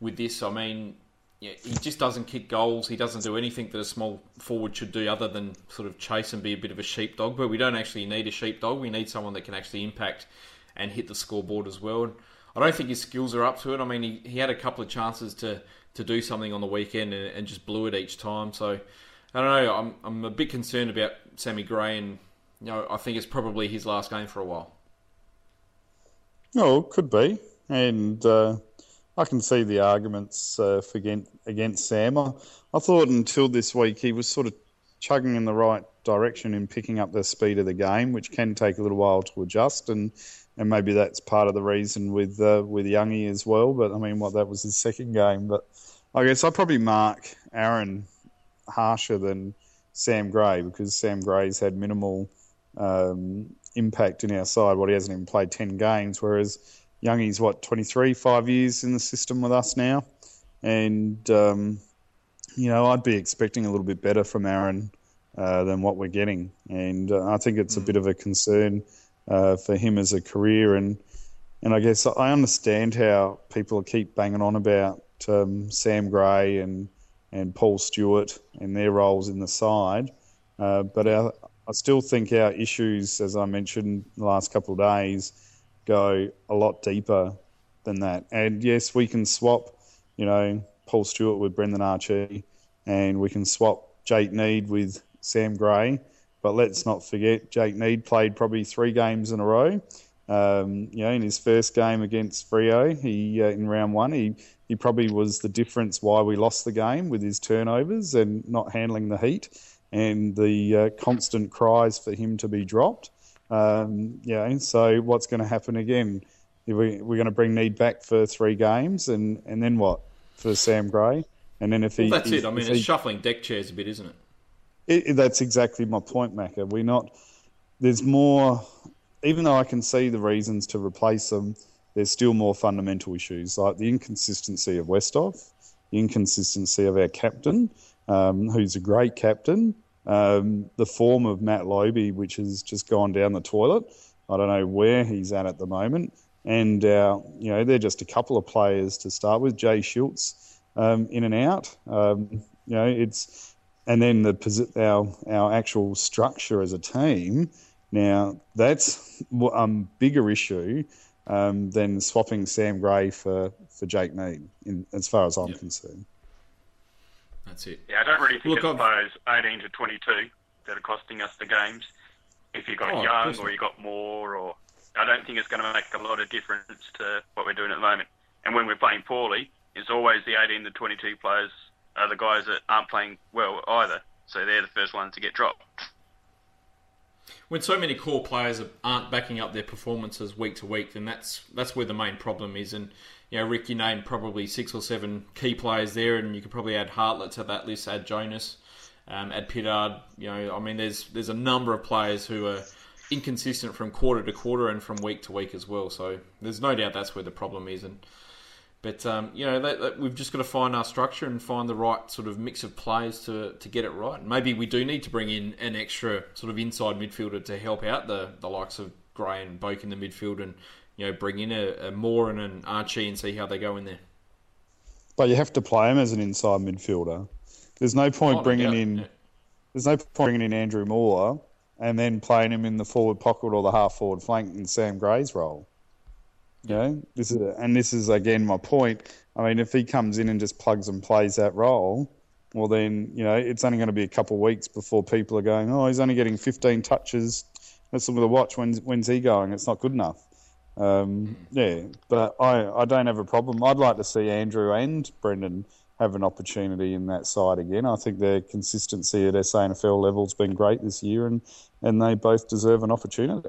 with this. I mean, yeah, he just doesn't kick goals. He doesn't do anything that a small forward should do other than sort of chase and be a bit of a sheepdog. But we don't actually need a sheepdog. We need someone that can actually impact and hit the scoreboard as well. I don't think his skills are up to it. I mean, he, he had a couple of chances to, to do something on the weekend and, and just blew it each time. So I don't know. I'm, I'm a bit concerned about Sammy Gray, and you know, I think it's probably his last game for a while. Oh, could be, and uh, I can see the arguments uh, for against, against Sam. I, I thought until this week he was sort of chugging in the right direction in picking up the speed of the game, which can take a little while to adjust, and and maybe that's part of the reason with uh, with Youngie as well. But I mean, what that was his second game, but I guess I probably mark Aaron harsher than Sam Gray because Sam Gray's had minimal um, impact in our side. What he hasn't even played ten games, whereas Youngie's what twenty three, five years in the system with us now, and um, you know I'd be expecting a little bit better from Aaron uh, than what we're getting, and uh, I think it's a bit of a concern uh, for him as a career. And and I guess I understand how people keep banging on about um, Sam Gray and and Paul Stewart and their roles in the side, uh, but our, I still think our issues, as I mentioned the last couple of days, go a lot deeper than that. And yes, we can swap, you know, Paul Stewart with Brendan Archie, and we can swap Jake Neade with Sam Gray. But let's not forget, Jake Neade played probably three games in a row. Um, you know, in his first game against Freo, he uh, in round one, he he probably was the difference why we lost the game with his turnovers and not handling the heat and the uh, constant cries for him to be dropped. Um, yeah, so what's going to happen again? We, we're going to bring Neade back for three games, and, and then what for Sam Gray? And then if he, Well, that's if- it. I mean, it's he- shuffling deck chairs a bit, isn't it? It, that's exactly my point, Macca. We're not. There's more. Even though I can see the reasons to replace them, there's still more fundamental issues like the inconsistency of Westhoff, the inconsistency of our captain, um, who's a great captain, um, the form of Matt Lobbe, which has just gone down the toilet. I don't know where he's at at the moment. And, uh, you know, they're just a couple of players to start with. Jay Schultz um, in and out. Um, you know, it's and then the our our actual structure as a team. Now that's a um, bigger issue um, than swapping Sam Gray for, for Jake Neade, in, as far as I'm Yep. concerned. That's it. Yeah, I don't really think Look, it's those 18 to 22 that are costing us the games. If you got Oh, young course or not. you got more, or I don't think it's going to make a lot of difference to what we're doing at the moment. And when we're playing poorly, it's always the 18 to 22 players are the guys that aren't playing well either. So they're the first ones to get dropped. When so many core players aren't backing up their performances week to week, then that's that's where the main problem is. And you know, Rick, you named probably six or seven key players there, and you could probably add Hartlett to that list, add Jonas, um, add Pittard. You know, I mean, there's there's a number of players who are inconsistent from quarter to quarter and from week to week as well. So there's no doubt that's where the problem is. And but um, you know, that, that we've just got to find our structure and find the right sort of mix of players to, to get it right. And maybe we do need to bring in an extra sort of inside midfielder to help out the, the likes of Gray and Boak in the midfield, and you know, bring in a, a Moore and an Archie and see how they go in there. But you have to play him as an inside midfielder. There's no point Oh, bringing doubt, in. There's no point bringing in Andrew Moore and then playing him in the forward pocket or the half forward flank in Sam Gray's role. You know, this is and this is again my point. I mean, if he comes in and just plugs and plays that role, well then you know it's only going to be a couple of weeks before people are going, oh, he's only getting 15 touches. Let's look at the watch. When's when's he going? It's not good enough. Um, yeah, but I, I don't have a problem. I'd like to see Andrew and Brendon have an opportunity in that side again. I think their consistency at SANFL level's been great this year, and, and they both deserve an opportunity.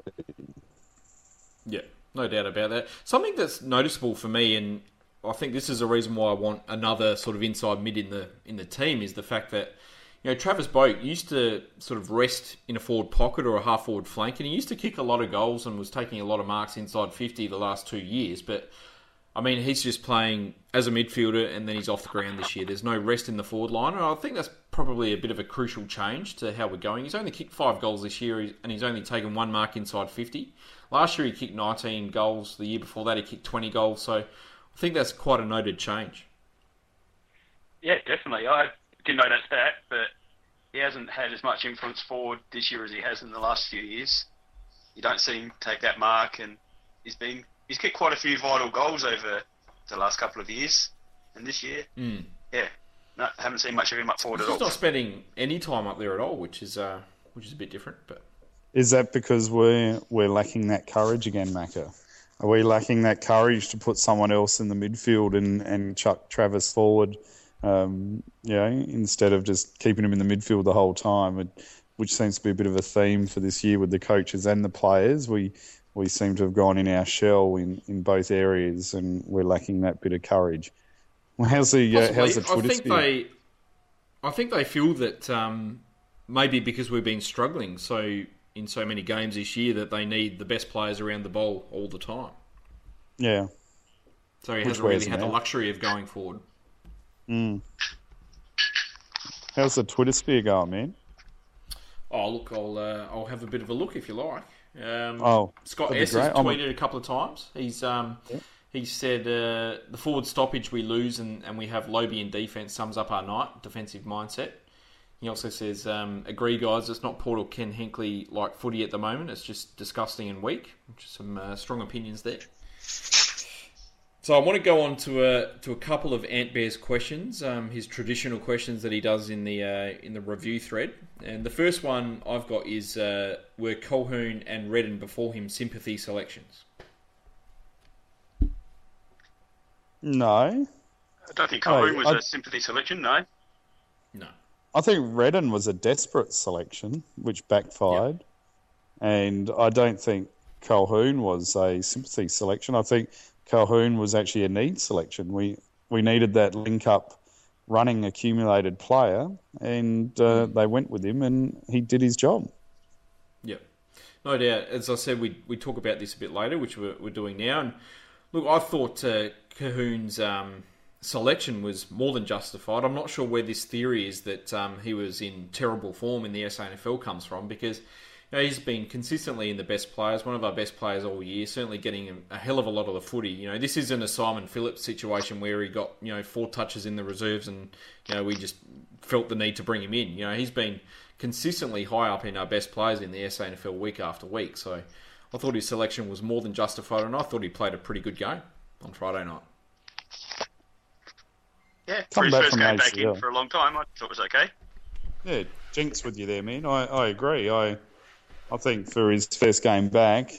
No doubt about that. Something that's noticeable for me, and I think this is a reason why I want another sort of inside mid in the in the team, is the fact that you know Travis Boak used to sort of rest in a forward pocket or a half forward flank, and he used to kick a lot of goals and was taking a lot of marks inside fifty the last two years, but. I mean, he's just playing as a midfielder and then he's off the ground this year. There's no rest in the forward line, and I think that's probably a bit of a crucial change to how we're going. He's only kicked five goals this year, and he's only taken one mark inside 50. Last year he kicked 19 goals. The year before that he kicked 20 goals. So I think that's quite a noted change. Yeah, definitely. I didn't that but he hasn't had as much influence forward this year as he has in the last few years. You don't see him take that mark, and he's been he's kicked quite a few vital goals over the last couple of years, and this year, Mm. yeah, no, haven't seen much of him up forward He's at just all. not spending any time up there at all, which is uh, which is a bit different. But Is that because we're we're lacking that courage again, Macca? Are we lacking that courage to put someone else in the midfield and, and chuck Travis forward? Um, you know, instead of just keeping him in the midfield the whole time, which seems to be a bit of a theme for this year with the coaches and the players. We we seem to have gone in our shell in, in both areas, and we're lacking that bit of courage. Well, how's the uh, how's the. Twitter I think sphere? they, I think they feel that um, maybe because we've been struggling so in so many games this year that they need the best players around the bowl all the time. Yeah. So he Which hasn't really had the luxury of going forward. Mm. How's the Twitter sphere going, man? Oh, look, I'll uh, I'll have a bit of a look if you like. Um, Oh, Scott S has. A- tweeted a couple of times. He's um, he said uh, the forward stoppage we lose and, and we have Lobie in defence sums up our night defensive mindset. He also says, um, "Agree, guys. It's not Port or Ken Hinkley like footy at the moment. It's just disgusting and weak." Which is some uh, strong opinions there. So I want to go on to a to a couple of Ant Bear's questions, um, his traditional questions that he does in the uh, in the review thread. And the first one I've got is uh, were Colquhoun and Redden before him sympathy selections? No, I don't think Colquhoun Oh, was I- a sympathy selection, no. No. I think Redden was a desperate selection, which backfired. And I don't think Colquhoun was a sympathy selection. I think Colquhoun was actually a need selection. We we needed that link up running accumulated player, and uh, they went with him, and he did his job. Yep. No doubt. As I said, we we talk about this a bit later, which we're, we're doing now. And look, I thought uh, Colquhoun's um, selection was more than justified. I'm not sure where this theory is that um, he was in terrible form in the SANFL comes from, because you know, he's been consistently in the best players, one of our best players all year, certainly getting a, a hell of a lot of the footy. You know, this isn't a Simon Phillips situation where he got you know four touches in the reserves and you know we just felt the need to bring him in. You know, he's been consistently high up in our best players in the SANFL week after week. So I thought his selection was more than justified, and I thought he played a pretty good game on Friday night. Yeah, Come for his back first game back in ACL. for a long time, I thought it was okay. Yeah, jinx with you there, man. I, I agree. I I think for his first game back,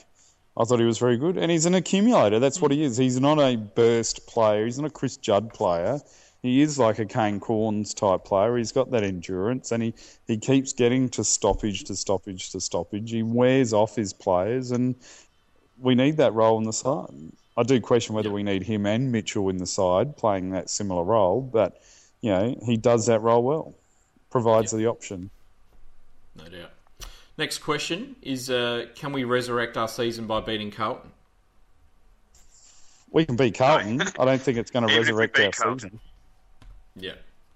I thought he was very good, and he's an accumulator. That's what he is. He's not a burst player. He's not a Chris Judd player. He is like a Kane Cornes type player. He's got that endurance, and he, he keeps getting to stoppage to stoppage to stoppage. He wears off his players, and we need that role in the side. I do question whether we need him and Mitchell in the side playing that similar role, but you know he does that role well. Provides the option. No doubt. Next question is: uh, Can we resurrect our season by beating Carlton? We can beat Carlton. I don't think it's going to Even if we resurrect beat our Carlton. season. Yeah,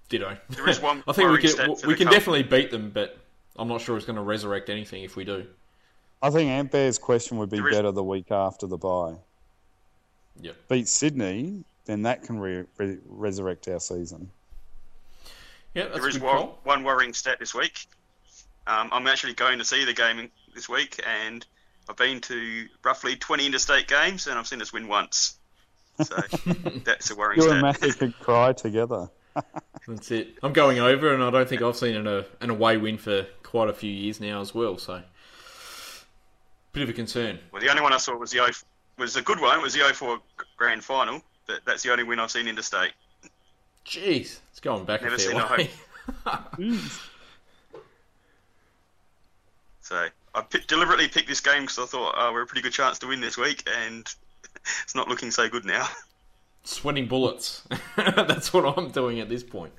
ditto. There is one I think we can we can Carlton. definitely beat them, but I'm not sure it's going to resurrect anything if we do. I think Ant Bear's question would be There is- better the week after the bye. Yep. Beat Sydney, then that can re- re- resurrect our season. Yeah, that's There a is good one, one worrying stat this week. Um, I'm actually going to see the game this week, and I've been to roughly 20 interstate games, and I've seen us win once. So that's a worrying You and. Matthew could cry together. That's it. I'm going over, and I don't think I've seen an, a, an away win for quite a few years now as well. So, bit of a concern. Well, the only one I saw was the O was a good one. Was the 04 grand final, but that's the only win I've seen interstate. Jeez, it's going back Never a fair seen a way. So I pi deliberately picked this game because I thought oh, we're a pretty good chance to win this week, and it's not looking so good now. Sweating bullets. That's what I'm doing at this point.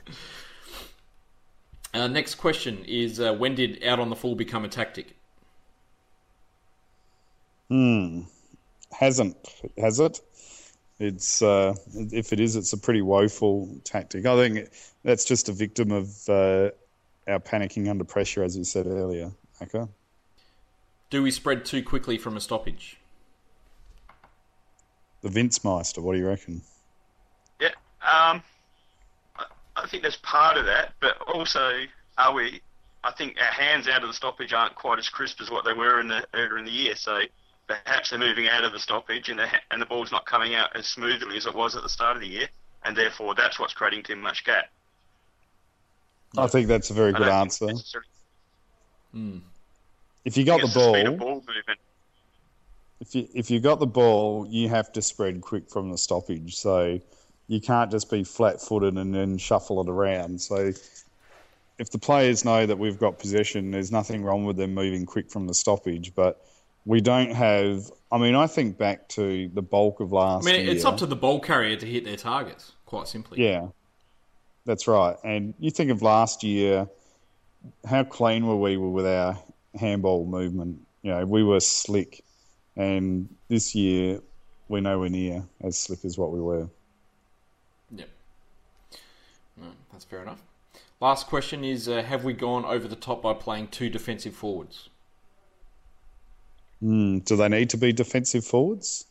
Uh, next question is: uh, When did out on the full become a tactic? Hmm. Hasn't, has it? It's uh, if it is, it's a pretty woeful tactic. I think that's just a victim of uh, our panicking under pressure, as you said earlier. Okay. Do we spread too quickly from a stoppage? The Vince Meister. What do you reckon? Yeah, um, I, I think that's part of that, but also are we? I think our hands out of the stoppage aren't quite as crisp as what they were in the earlier in the year. So perhaps they're moving out of the stoppage, and the and the ball's not coming out as smoothly as it was at the start of the year, and therefore that's what's creating too much gap. I think that's a very I good don't answer. Think necessarily- If you got the it's the ball, ball movement. if you if you got the ball, you have to spread quick from the stoppage. So you can't just be flat footed and then shuffle it around. So if the players know that we've got possession, there's nothing wrong with them moving quick from the stoppage. But we don't have. I mean, I think back to the bulk of last. I last mean, year. it's up to the ball carrier to hit their targets. Quite simply. Yeah, that's right. And you think of last year, how clean were we with our handball movement? You know, we were slick, and this year we're nowhere near as slick as what we were. Yep. No, that's fair enough. Last question is: uh, Have we gone over the top by playing two defensive forwards? Mm, do they need to be defensive forwards?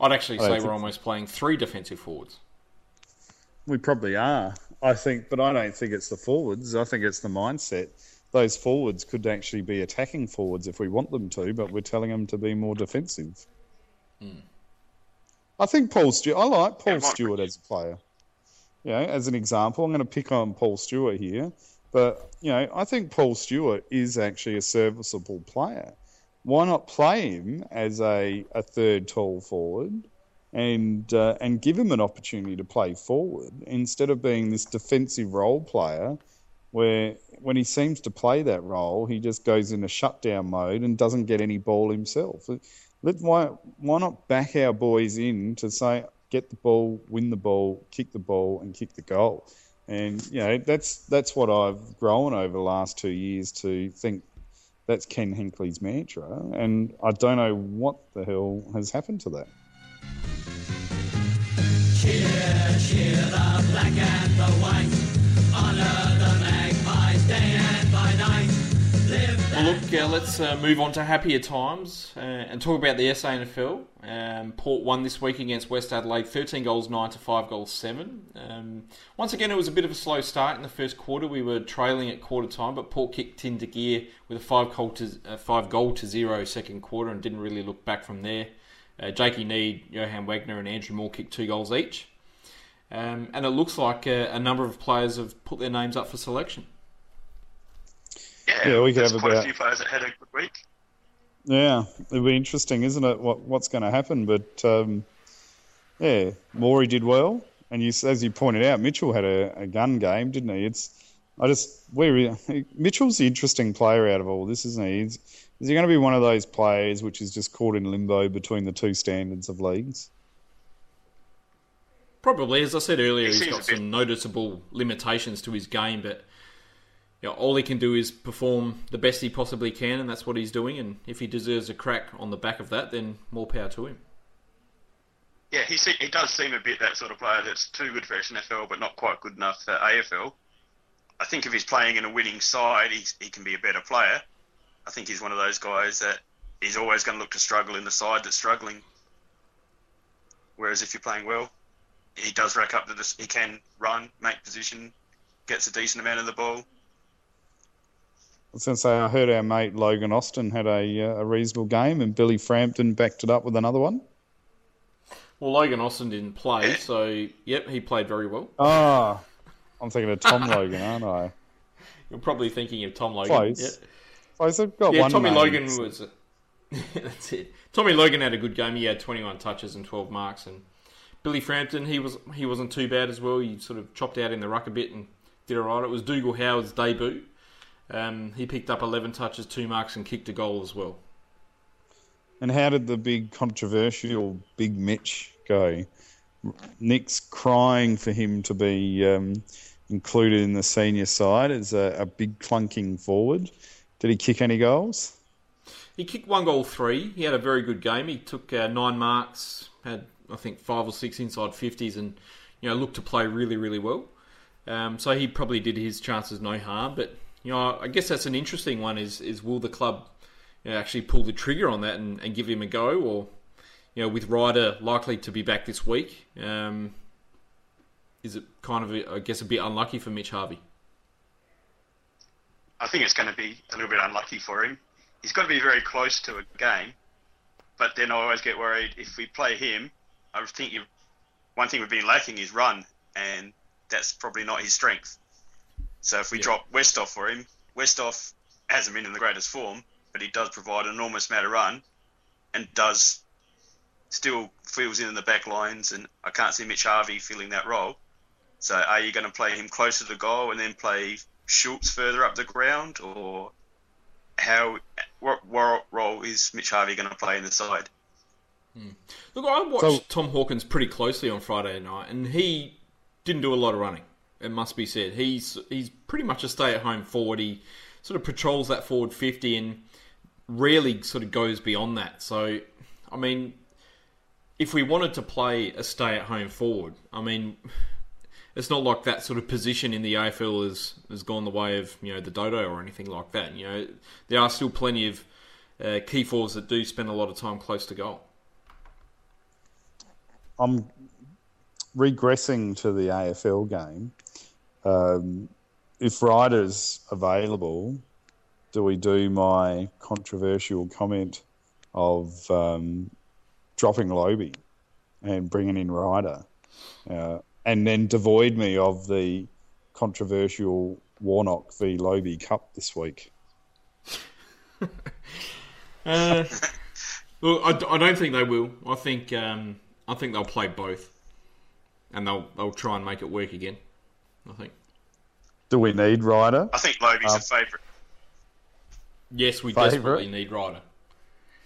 I'd actually say we're almost playing three defensive forwards. We probably are. I think, but I don't think it's the forwards. I think it's the mindset. Those forwards could actually be attacking forwards if we want them to, but we're telling them to be more defensive. Hmm. I think Paul Stewart. I like Paul Yeah, Stewart as a player. You know, as an example, I'm going to pick on Paul Stewart here, but you know, I think Paul Stewart is actually a serviceable player. Why not play him as a, a third tall forward and uh, and give him an opportunity to play forward instead of being this defensive role player where when he seems to play that role, he just goes into shutdown mode and doesn't get any ball himself. Let, why, why not back our boys in to say, get the ball, win the ball, kick the ball, and kick the goal? And you know that's that's what I've grown over the last two years to think that's Ken Hinkley's mantra, and I don't know what the hell has happened to that. Well, look, uh, let's uh, move on to happier times uh, and talk about the SANFL. Um, Port won this week against West Adelaide, 13 goals 9 to 5 goals 7. Um, once again, it was a bit of a slow start in the first quarter. We were trailing at quarter time, but Port kicked into gear with a 5 goal to, uh, five goal to 0 second quarter and didn't really look back from there. Uh, Jakey Neade, Johan Wagner, and Andrew Moore kicked two goals each. Um, and it looks like uh, a number of players have put their names up for selection. Yeah, Yeah, we could have quite about- a few players that had a good week. Yeah, it'll be interesting, isn't it? What what's going to happen? But um, yeah, Maury did well, and you, as you pointed out, Mitchell had a, a gun game, didn't he? It's I just we Mitchell's the interesting player out of all this, isn't he? Is, is he going to be one of those players which is just caught in limbo between the two standards of leagues? Probably, as I said earlier, He he's seems got bit- some noticeable limitations to his game, but you know, all he can do is perform the best he possibly can, and that's what he's doing. And if he deserves a crack on the back of that, then more power to him. Yeah, he se- he does seem a bit that sort of player that's too good for SANFL, but not quite good enough for AFL. I think if he's playing in a winning side, he's, he can be a better player. I think he's one of those guys that he's always going to look to struggle in the side that's struggling. Whereas if you're playing well, he does rack up the dis- he can run, make position, gets a decent amount of the ball. I was going to say I heard our mate Logan Austin had a uh, a reasonable game, and Billy Frampton backed it up with another one. Well, Logan Austin didn't play, so yep, he played very well. Ah, I'm thinking of Tom Logan, aren't I? You're probably thinking of Tom Logan. Close. Yeah, Close. I've got yeah Tommy. Logan was. that's it. Tommy Logan had a good game. He had 21 touches and 12 marks, and Billy Frampton he was he wasn't too bad as well. He sort of chopped out in the ruck a bit and did all right. It was Dougal Howard's debut. Um, he picked up 11 touches, two marks, and kicked a goal as well. And how did the big controversial Big Mitch go? Nick's crying for him to be um, included in the senior side as a, a big clunking forward. Did he kick any goals? He kicked one goal, three. He had a very good game. He took uh, nine marks, had I think five or six inside fifties, and you know looked to play really, really well. Um, so he probably did his chances no harm. But you know, I guess that's an interesting one. Is is will the club you know, actually pull the trigger on that and, and give him a go, or you know, with Ryder likely to be back this week, um, is it kind of I guess a bit unlucky for Mitch Harvey? I think it's going to be a little bit unlucky for him. He's got to be very close to a game, but then I always get worried if we play him. I think you, one thing we've been lacking is run, and that's probably not his strength. So if we drop Westhoff for him, Westhoff hasn't been in the greatest form, but he does provide an enormous amount of run, and does still fills in in the back lines, and I can't see Mitch Harvey filling that role. So are you going to play him closer to goal and then play Schultz further up the ground, or how? What, what role is Mitch Harvey going to play in the side? Hmm. Look, I watched So- Tom Hawkins pretty closely on Friday night, and he didn't do a lot of running. It must be said. He's he's pretty much a stay-at-home forward. He sort of patrols that forward fifty and rarely sort of goes beyond that. So, I mean, if we wanted to play a stay-at-home forward, I mean, it's not like that sort of position in the AFL has has gone the way of you know the Dodo or anything like that. You know, there are still plenty of uh, key forwards that do spend a lot of time close to goal. I'm regressing to the AFL game. Um, if Ryder's available, do we do my controversial comment of um, dropping Lobie and bringing in Ryder? Uh, and then devoid me of the controversial Warnock v Lobie Cup this week. Uh, well, I, I don't think they will. I think um, I think they'll play both, and they'll they'll try and make it work again. I think. Do we need Ryder? I think Lobie's Uh, a favourite. Yes, we Favourite? desperately need Ryder.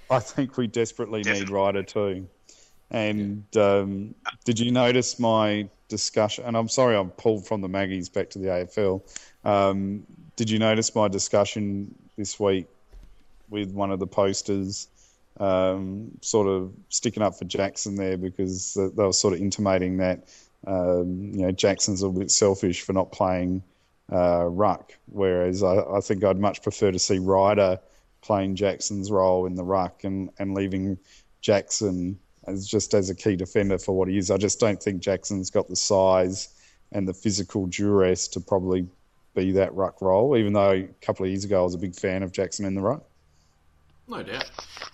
I think we desperately need Ryder too. And um, did you notice my discussion? And I'm sorry, I'm pulled from the Maggies back to the AFL. Um, did you notice my discussion this week with one of the posters, um, sort of sticking up for Jackson there because they were sort of intimating that um, you know Jackson's a bit selfish for not playing uh, ruck, whereas I, I think I'd much prefer to see Ryder playing Jackson's role in the ruck and, and leaving Jackson as just as a key defender for what he is. I just don't think Jackson's got the size and the physical duress to probably be that ruck role, even though a couple of years ago I was a big fan of Jackson in the ruck. No doubt.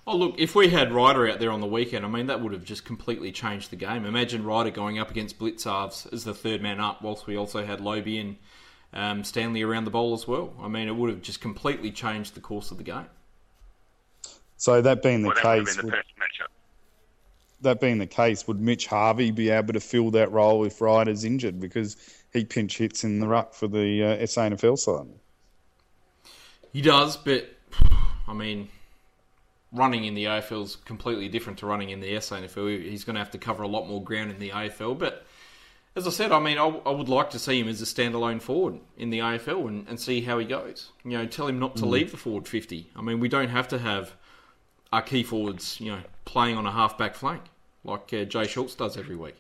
Oh, look, if we had Ryder out there on the weekend, I mean, that would have just completely changed the game. Imagine Ryder going up against Blicavs as the third man up, whilst we also had Lobie and um, Stanley around the bowl as well. I mean, it would have just completely changed the course of the game. So that being the Well, that would have case, been the would, perfect matchup. That being the case, would Mitch Harvey be able to fill that role if Ryder's injured because he pinch hits in the ruck for the uh, SANFL side? He does, but, I mean, running in the AFL is completely different to running in the SANFL. He's going to have to cover a lot more ground in the AFL, but as I said, I mean, I, I would like to see him as a standalone forward in the AFL and, and see how he goes. You know, tell him not to leave the forward 50. I mean, we don't have to have our key forwards, you know, playing on a half-back flank like uh, Jay Schultz does every week.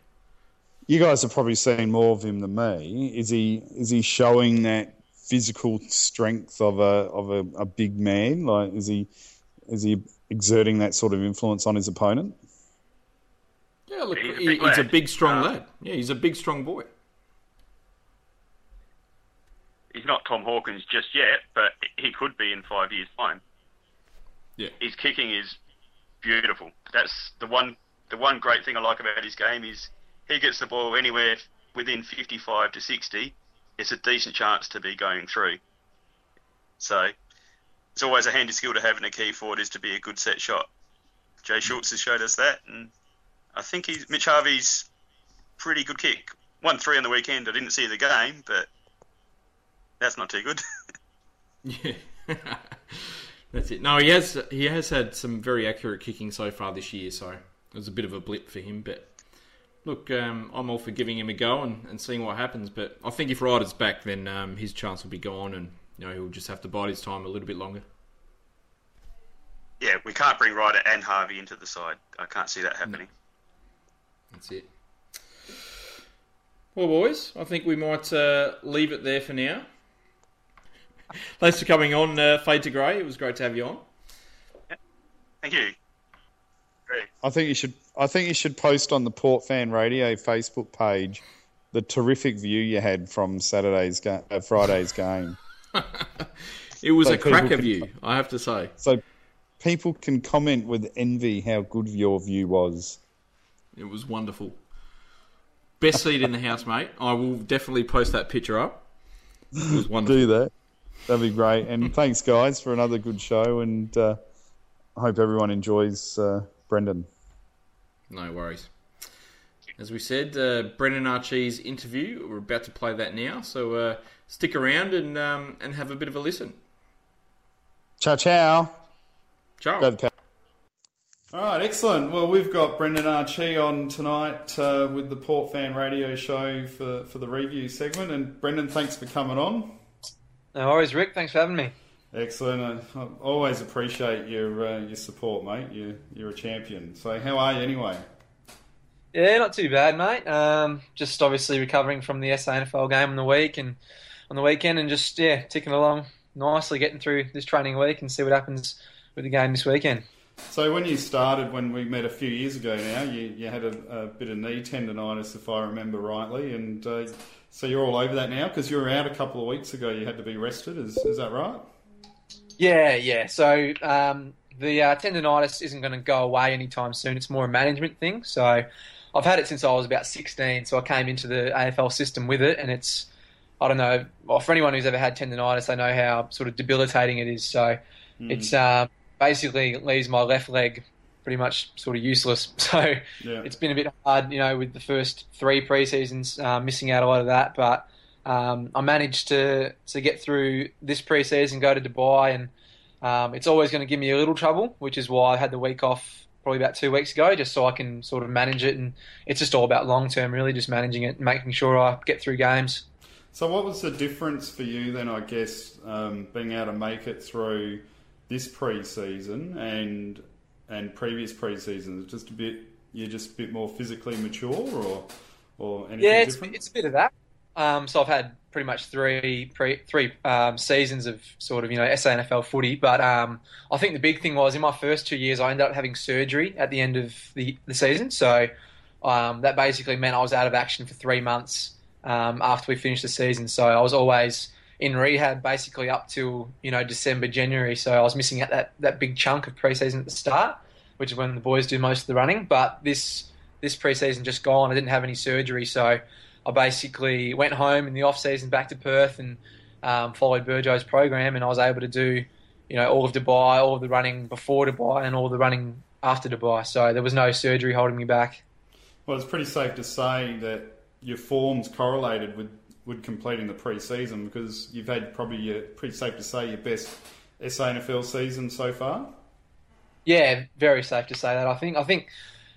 You guys have probably seen more of him than me. Is he is he showing that physical strength of a of a, a big man? Like is he is he exerting that sort of influence on his opponent? Yeah, look, He's a he- big he's a big, strong Uh, lad. Yeah, he's a big, strong boy. He's not Tom Hawkins just yet, but he could be in five years' time. Yeah. His kicking is beautiful. That's the one. The one great thing I like about his game is he gets the ball anywhere within 55 to 60. It's a decent chance to be going through. So it's always a handy skill to have in a key forward is to be a good set shot. Jay Schultz has showed us that, and I think he's Mitch Harvey's pretty good kick. One three on the weekend. I didn't see the game, but that's not too good. Yeah, that's it. No, he has he has had some very accurate kicking so far this year, so it was a bit of a blip for him. But look, um, I'm all for giving him a go and, and seeing what happens. But I think if Ryder's back, then um, his chance will be gone, and you know he'll just have to bide his time a little bit longer. yeah, we can't bring Ryder and Harvey into the side. I can't see that happening. That's it. Well, boys, I think we might uh, leave it there for now. Thanks for coming on, uh, Fade to Grey. It was great to have you on. Thank you. I think you should. I think you should post on the Port Fan Radio Facebook page the terrific view you had from Saturday's ga- uh, Friday's game, It was So a cracker can- view, I have to say. so people can comment with envy how good your view was. It was wonderful. Best seat in the house, mate. I will definitely post that picture up. It was wonderful. Do that. That'd be great. And thanks, guys, for another good show. And uh, I hope everyone enjoys uh, Brendon. No worries. As we said, uh, Brendan Archie's interview. We're about to play that now, so uh, stick around and um, and have a bit of a listen. Ciao, ciao. Ciao. Go the All right, excellent. Well, we've got Brendan Archie on tonight uh, with the Port Fan Radio Show for, for the review segment. And Brendon, thanks for coming on. No worries, Rick. Thanks for having me. Excellent. I, always appreciate your uh, your support, mate. You you're a champion. So how are you anyway? Yeah, not too bad, mate. Um, just obviously recovering from the SANFL game on the week and on the weekend, and just yeah, ticking along nicely, getting through this training week and see what happens with the game this weekend. So when you started, when we met a few years ago now, you, you had a, a bit of knee tendonitis, if I remember rightly, and uh, so you're all over that now because you were out a couple of weeks ago. You had to be rested. Is is that right? Yeah, yeah. So um, the uh, tendonitis isn't going to go away anytime soon. It's more a management thing. So I've had it since I was about 16. So I came into the AFL system with it, and it's I don't know. Well, for anyone who's ever had tendonitis, they know how sort of debilitating it is. So it's uh, basically leaves my left leg pretty much sort of useless. So Yeah. it's been a bit hard, you know, with the first three preseasons, uh, missing out a lot of that. But um, I managed to to get through this preseason, go to Dubai, and um, it's always going to give me a little trouble, which is why I had the week off probably about two weeks ago, just so I can sort of manage it. And it's just all about long term, really, just managing it, and making sure I get through games. So what was the difference for you then? I guess um, being able to make it through this pre-season and and previous pre-seasons, just a bit. You're just a bit more physically mature, or or anything Yeah, it's, different? it's a bit of that. Um, so I've had pretty much three pre, three um, seasons of sort of you know SANFL footy, but um, I think the big thing was in my first two years I ended up having surgery at the end of the, the season, so um, that basically meant I was out of action for three months um, after we finished the season. So I was always in rehab basically up till you know December, January. So I was missing out that that big chunk of preseason at the start, which is when the boys do most of the running. But this this preseason just gone. I didn't have any surgery, so I basically went home in the off season back to Perth and um, followed Burjo's program, and I was able to do you know all of Dubai, all of the running before Dubai, and all the running after Dubai. So there was no surgery holding me back. Well, it's pretty safe to say that your form's correlated with, with completing the pre-season because you've had probably your, pretty safe to say your best SANFL season so far. Yeah, very safe to say that. I think. I think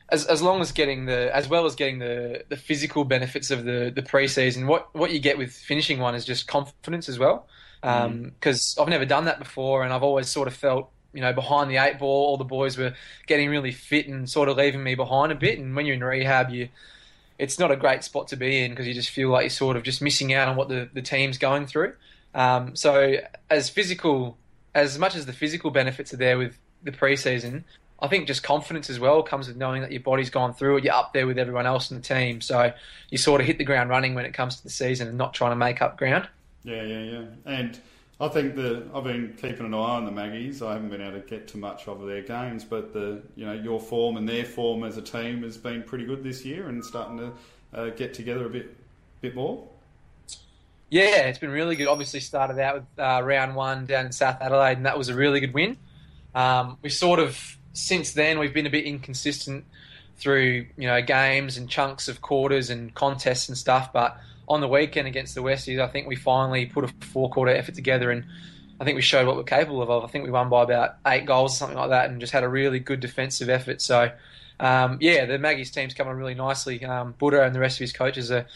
as as long as getting the as well as getting the the physical benefits of the the preseason, what what you get with finishing one is just confidence as well. Because I've never done that before, and I've always sort of felt you know behind the eight ball. All the boys were getting really fit and sort of leaving me behind a bit. And when you're in rehab, you it's not a great spot to be in because you just feel like you're sort of just missing out on what the, the team's going through. Um, so as physical, as much as the physical benefits are there with the preseason, I think just confidence as well comes with knowing that your body's gone through it. You're up there with everyone else in the team, so you sort of hit the ground running when it comes to the season and not trying to make up ground. Yeah, yeah, yeah. And I think the I've been keeping an eye on the Maggies. I haven't been able to get too much of their games, but the you know your form and their form as a team has been pretty good this year and starting to uh, get together a bit bit more. Yeah, it's been really good. Obviously, started out with uh, round one down in South Adelaide, and that was a really good win. Um, we sort of since then we've been a bit inconsistent through you know games and chunks of quarters and contests and stuff. But on the weekend against the Westies, I think we finally put a four quarter effort together, and I think we showed what we're capable of. I think we won by about eight goals or something like that, and just had a really good defensive effort. So. Um, yeah, the Maggies team's coming really nicely. Um, Buddha and the rest of his coaches are,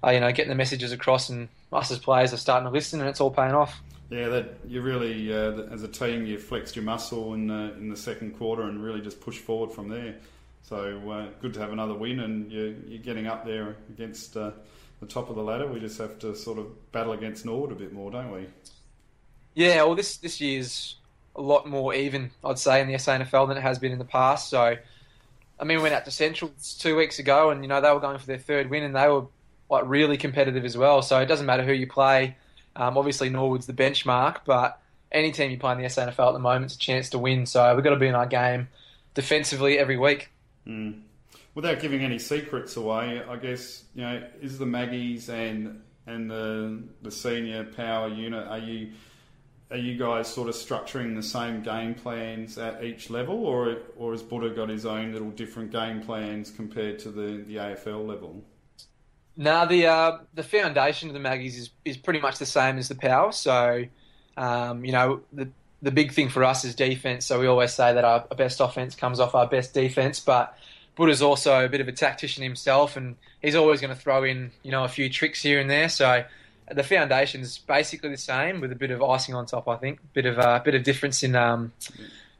are, you know, getting the messages across, and us as players are starting to listen, and it's all paying off. Yeah, that you really uh, as a team you flexed your muscle in the, in the second quarter and really just pushed forward from there. So uh, good to have another win, and you're, you're getting up there against uh, the top of the ladder. We just have to sort of battle against Nord a bit more, don't we? Yeah, well, this this year's a lot more even, I'd say, in the SANFL than it has been in the past. So, I mean, we went out to Central two weeks ago, and you know they were going for their third win, and they were like really competitive as well. So it doesn't matter who you play. Um, obviously, Norwood's the benchmark, but any team you play in the SANFL at the moment is a chance to win. So we've got to be in our game defensively every week. Without giving any secrets away, I guess you know is the Maggies and and the the senior power unit. Are you are you guys sort of structuring the same game plans at each level, or or has Buddha got his own little different game plans compared to the the AFL level? Now the uh, the foundation of the Maggies is, is pretty much the same as the Power. So, um, you know, the the big thing for us is defense. So we always say that our best offense comes off our best defense. But Buddha's also a bit of a tactician himself, and he's always going to throw in you know a few tricks here and there. So the foundation is basically the same with a bit of icing on top. I think bit of a uh, bit of difference in um,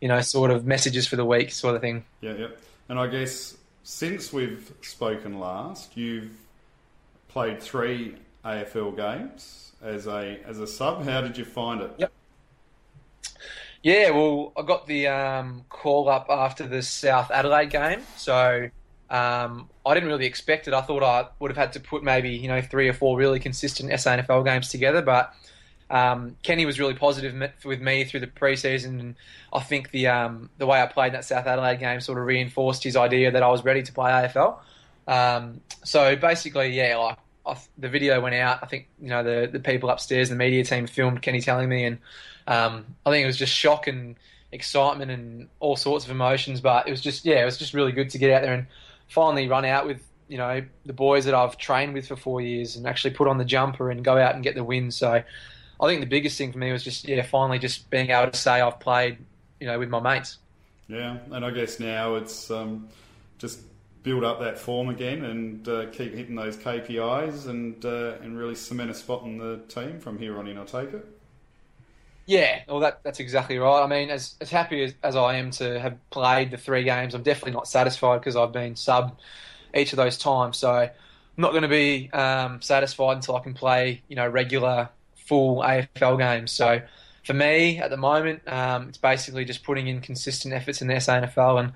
you know sort of messages for the week sort of thing. Yeah, yeah. And I guess since we've spoken last, you've played three AFL games as a as a sub. How did you find it? Yep. Yeah, well, I got the um, call up after the South Adelaide game, so um, I didn't really expect it. I thought I would have had to put maybe you know three or four really consistent SANFL games together, but um, Kenny was really positive with me through the preseason, and I think the um, the way I played that South Adelaide game sort of reinforced his idea that I was ready to play AFL. Um, so basically, yeah, like I, the video went out. I think you know the the people upstairs, the media team filmed Kenny telling me, and um, I think it was just shock and excitement and all sorts of emotions. But it was just yeah, it was just really good to get out there and finally run out with you know the boys that I've trained with for four years and actually put on the jumper and go out and get the win. So I think the biggest thing for me was just yeah, finally just being able to say I've played you know with my mates. Yeah, and I guess now it's um, just build up that form again and uh, keep hitting those KPIs and uh, and really cement a spot in the team from here on in. I take it. Yeah, well, that, that's exactly right. I mean, as, as happy as, as I am to have played the three games, I'm definitely not satisfied because I've been sub each of those times. So I'm not going to be um, satisfied until I can play, you know, regular full AFL games. So for me at the moment, um, it's basically just putting in consistent efforts in the SANFL. And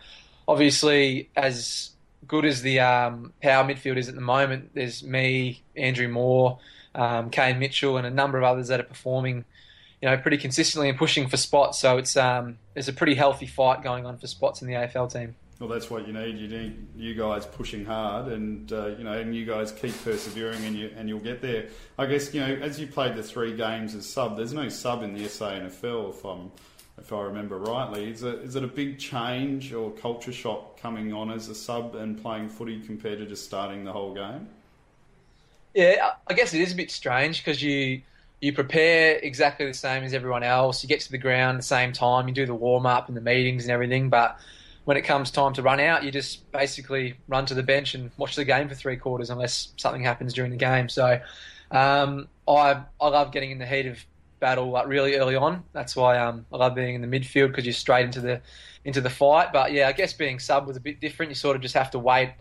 obviously, as good as the um, power midfield is at the moment, there's me, Andrew Moore, um, Kane Mitchell, and a number of others that are performing – you know, pretty consistently and pushing for spots. So it's um, a pretty healthy fight going on for spots in the AFL team. Well, that's what you need. You need you guys pushing hard, and uh, you know, and you guys keep persevering, and you and you'll get there. I guess you know, as you played the three games as sub, there's no sub in the SANFL, if I'm if I remember rightly. Is it is it a big change or culture shock coming on as a sub and playing footy compared to just starting the whole game? Yeah, I guess it is a bit strange because you you prepare exactly the same as everyone else. You get to the ground the same time. You do the warm up and the meetings and everything. But when it comes time to run out, you just basically run to the bench and watch the game for three quarters, unless something happens during the game. So um, I I love getting in the heat of battle like really early on. That's why um, I love being in the midfield because you're straight into the into the fight. But yeah, I guess being sub was a bit different. You sort of just have to wait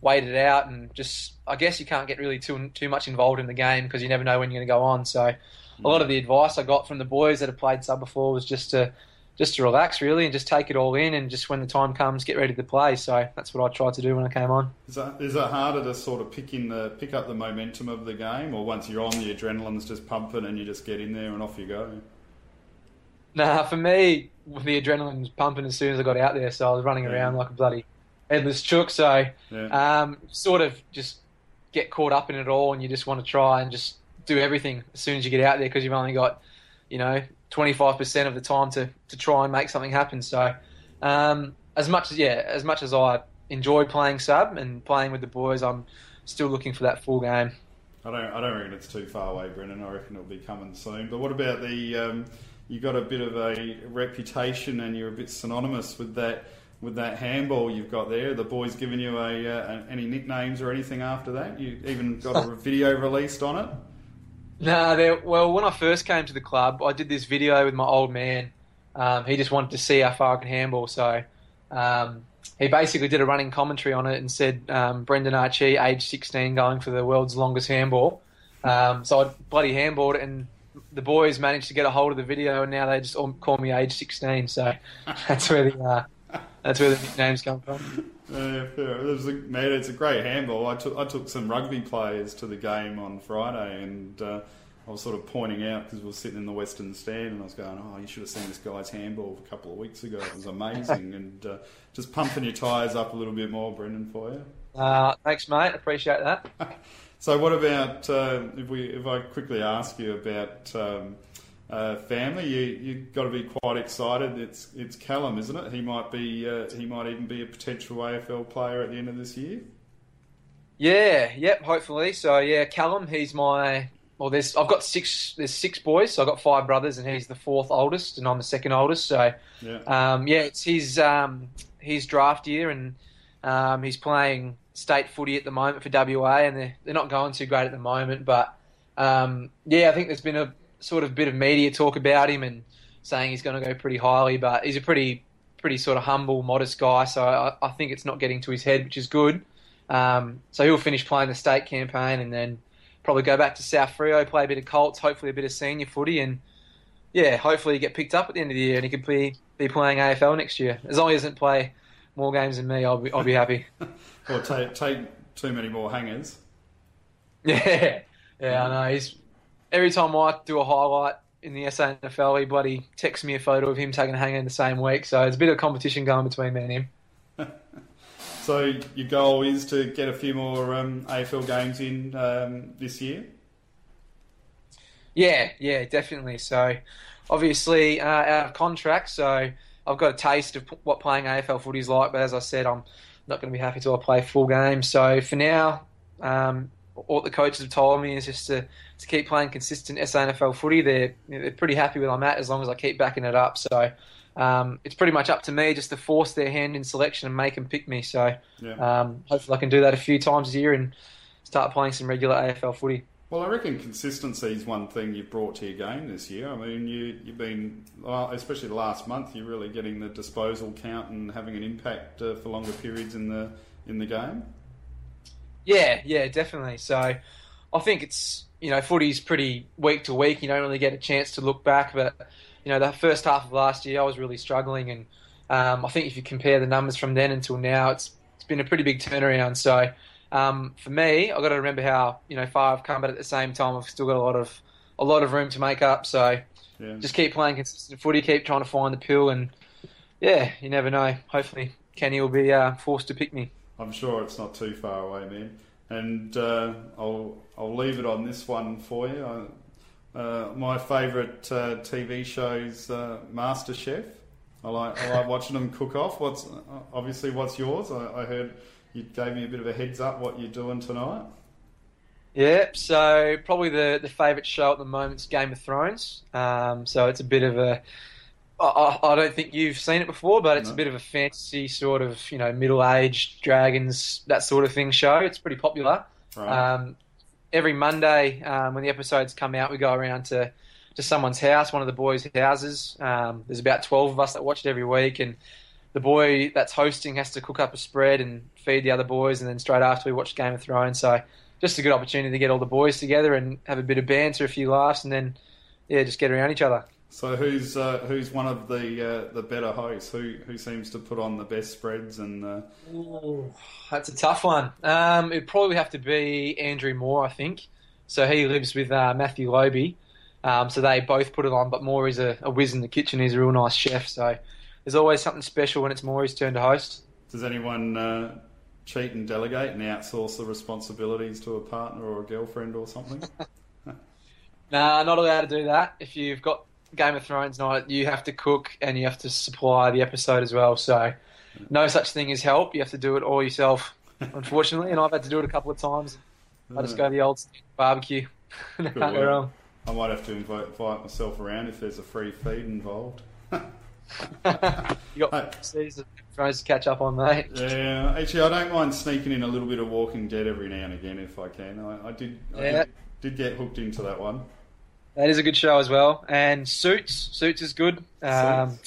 wait it out and just I guess you can't get really too too much involved in the game because you never know when you're going to go on. So a lot of the advice I got from the boys that have played sub before was just to just to relax really and just take it all in and just when the time comes get ready to play. So that's what I tried to do when I came on. Is that is it harder to sort of pick in the pick up the momentum of the game or once you're on the adrenaline's just pumping and you just get in there and off you go? Nah, for me the adrenaline was pumping as soon as I got out there, so I was running yeah. around like a bloody headless chook. So yeah. um, sort of just get caught up in it all, and you just want to try and just do everything as soon as you get out there because you've only got you know 25% of the time to, to try and make something happen. So um, as much as yeah, as much as I enjoy playing sub and playing with the boys, I'm still looking for that full game. I don't I don't reckon it's too far away, Brendon. I reckon it'll be coming soon. But what about the um, you got a bit of a reputation and you're a bit synonymous with that with that handball you've got there. The boys giving you a, uh, any nicknames or anything after that? You even got a video released on it? No, well, when I first came to the club, I did this video with my old man. Um, he just wanted to see how far I could handball, so um, he basically did a running commentary on it and said um, Brendan Archie, age 16, going for the world's longest handball. Um, so I bloody handballed it, and the boys managed to get a hold of the video, and now they just all call me age 16. So that's where the uh, that's where the nicknames come from. Yeah, fair. It was a, man, it's a great handball. I took I took some rugby players to the game on Friday, and uh, I was sort of pointing out because we were sitting in the Western Stand, and I was going, "Oh, you should have seen this guy's handball a couple of weeks ago. It was amazing." and uh, just pumping your tyres up a little bit more, Brendon, for you. Uh, thanks, mate. Appreciate that. so, what about uh, if we if I quickly ask you about? Um, uh, family, you you've got to be quite excited. It's it's Callum, isn't it? He might be uh, he might even be a potential AFL player at the end of this year. Yeah, yep, hopefully. So yeah, Callum, he's my well. There's I've got six. There's six boys. So I've got five brothers, and he's the fourth oldest, and I'm the second oldest. So yeah, um, yeah it's his um, his draft year, and um, he's playing state footy at the moment for WA, and they're they're not going too great at the moment, but um, yeah, I think there's been a sort of bit of media talk about him and saying he's going to go pretty highly, but he's a pretty pretty sort of humble, modest guy. So I, I think it's not getting to his head, which is good. Um, so he'll finish playing the state campaign and then probably go back to South Freo, play a bit of Colts, hopefully a bit of senior footy, and yeah, hopefully get picked up at the end of the year and he could be be playing AFL next year. As long as he doesn't play more games than me, I'll be I'll be happy. Or take take too many more hangers. Yeah, yeah, I know. He's every time I do a highlight in the SANFL, he bloody texts me a photo of him taking a hanger in the same week. So it's a bit of competition going between me and him. So your goal is to get a few more um, AFL games in um, this year. Yeah, yeah, definitely. So obviously uh, out of contract, so I've got a taste of p- what playing AFL footy is like. But as I said, I'm not going to be happy till I play full games. So for now, um, what the coaches have told me is just to, to keep playing consistent SANFL footy. They're they're pretty happy with where I'm at as long as I keep backing it up. So um, it's pretty much up to me just to force their hand in selection and make them pick me. So Yeah. um, hopefully I can do that a few times a year and start playing some regular AFL footy. Well, I reckon consistency is one thing you've brought to your game this year. I mean, you, you've been, well, especially the last month, you're really getting the disposal count and having an impact uh, for longer periods in the in the game. Yeah, yeah, definitely. So I think it's you know footy's pretty week to week. You don't really get a chance to look back, but you know the first half of last year I was really struggling, and um, I think if you compare the numbers from then until now, it's it's been a pretty big turnaround. So um, for me, I've got to remember how you know far I've come, but at the same time I've still got a lot of a lot of room to make up. So Yeah. just keep playing consistent footy, keep trying to find the pill, and yeah, you never know. Hopefully Kenny will be uh, forced to pick me. I'm sure it's not too far away, man. And uh, I'll I'll leave it on this one for you. I, uh, my favourite uh, TV show's uh, MasterChef. I like I like watching them cook off. What's obviously what's yours? I, I heard you gave me a bit of a heads up what you're doing tonight. Yep. so probably the, the favourite show at the moment is Game of Thrones. Um, so it's a bit of a. I, I don't think you've seen it before, but it's No. a bit of a fantasy sort of, you know, middle aged dragons, that sort of thing show. It's pretty popular. Right. Um, every Monday, um, when the episodes come out, we go around to, to someone's house, one of the boys' houses. Um, there's about 12 of us that watch it every week, and the boy that's hosting has to cook up a spread and feed the other boys, and then straight after we watch Game of Thrones. So just a good opportunity to get all the boys together and have a bit of banter, a few laughs, and then, yeah, just get around each other. So who's uh, who's one of the uh, the better hosts? Who who seems to put on the best spreads and uh, That's a tough one. Um, it'd probably have to be Andrew Moore, I think. So he lives with uh, Matthew Lobbe. Um, so they both put it on, but Moore is a, a whiz in the kitchen. He's a real nice chef. So there's always something special when it's Moore's turn to host. does anyone uh, cheat and delegate and outsource the responsibilities to a partner or a girlfriend or something? Nah, not allowed to do that. If you've got Game of Thrones night, you have to cook and you have to supply the episode as well. So no such thing as help. You have to do it all yourself, unfortunately. And I've had to do it a couple of times. I just go the old barbecue. no, Good work. I might have to invite, invite myself around if there's a free feed involved. you got season of Thrones to catch up on, mate. Yeah, actually, I don't mind sneaking in a little bit of Walking Dead every now and again if I can. I, I did, I Yeah. did, did get hooked into that one. That is a good show as well. And Suits, Suits is good. Um.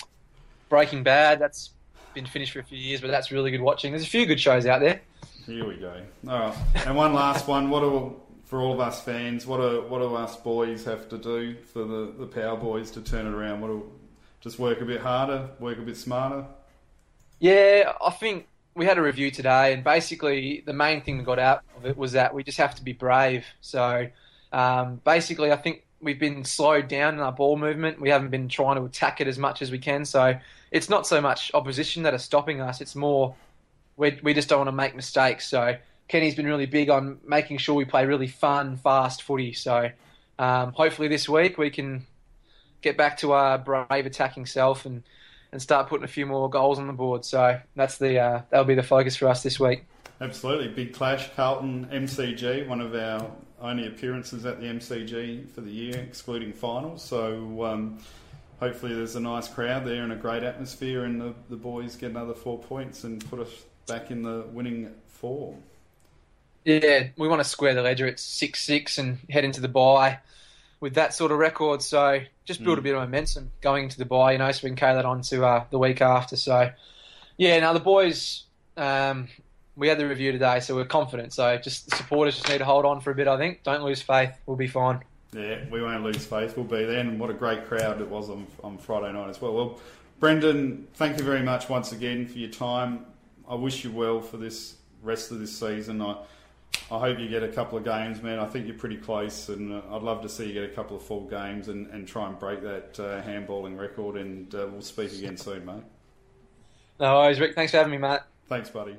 Breaking Bad, that's been finished for a few years, but that's really good watching. There's a few good shows out there. Here we go. All right, and one last one. What do for all of us fans? What do what do us boys have to do for the the Power Boys to turn it around? What do just work a bit harder, work a bit smarter? Yeah, I think we had a review today, and basically the main thing that got out of it was that we just have to be brave. So um, basically, I think we've been slowed down in our ball movement. We haven't been trying to attack it as much as we can. So it's not so much opposition that are stopping us; it's more we we just don't want to make mistakes. So Kenny's been really big on making sure we play really fun, fast footy. So um, hopefully this week we can get back to our brave attacking self and and start putting a few more goals on the board. So that's the uh, that'll be the focus for us this week. Absolutely, big clash. Carlton MCG, one of our only appearances at the MCG for the year, excluding finals. So um, hopefully there's a nice crowd there and a great atmosphere, and the, the boys get another four points and put us back in the winning form. Yeah, we want to square the ledger at six six and head into the bye with that sort of record. So just build a bit of momentum going into the bye, you know, so we can carry that on to uh, the week after. So yeah, now the boys. Um, we had the review today, so we're confident. So just the supporters just need to hold on for a bit. I think. Don't lose faith. We'll be fine. Yeah, we won't lose faith. We'll be there, and what a great crowd it was on, on Friday night as well. Well, Brendon, thank you very much once again for your time. I wish you well for this rest of this season. I, I hope you get a couple of games, man. I think you're pretty close, and uh, I'd love to see you get a couple of full games and, and try and break that uh, handballing record. And uh, we'll speak again soon, mate. No worries, Rick. Thanks for having me, Matt. Thanks, buddy.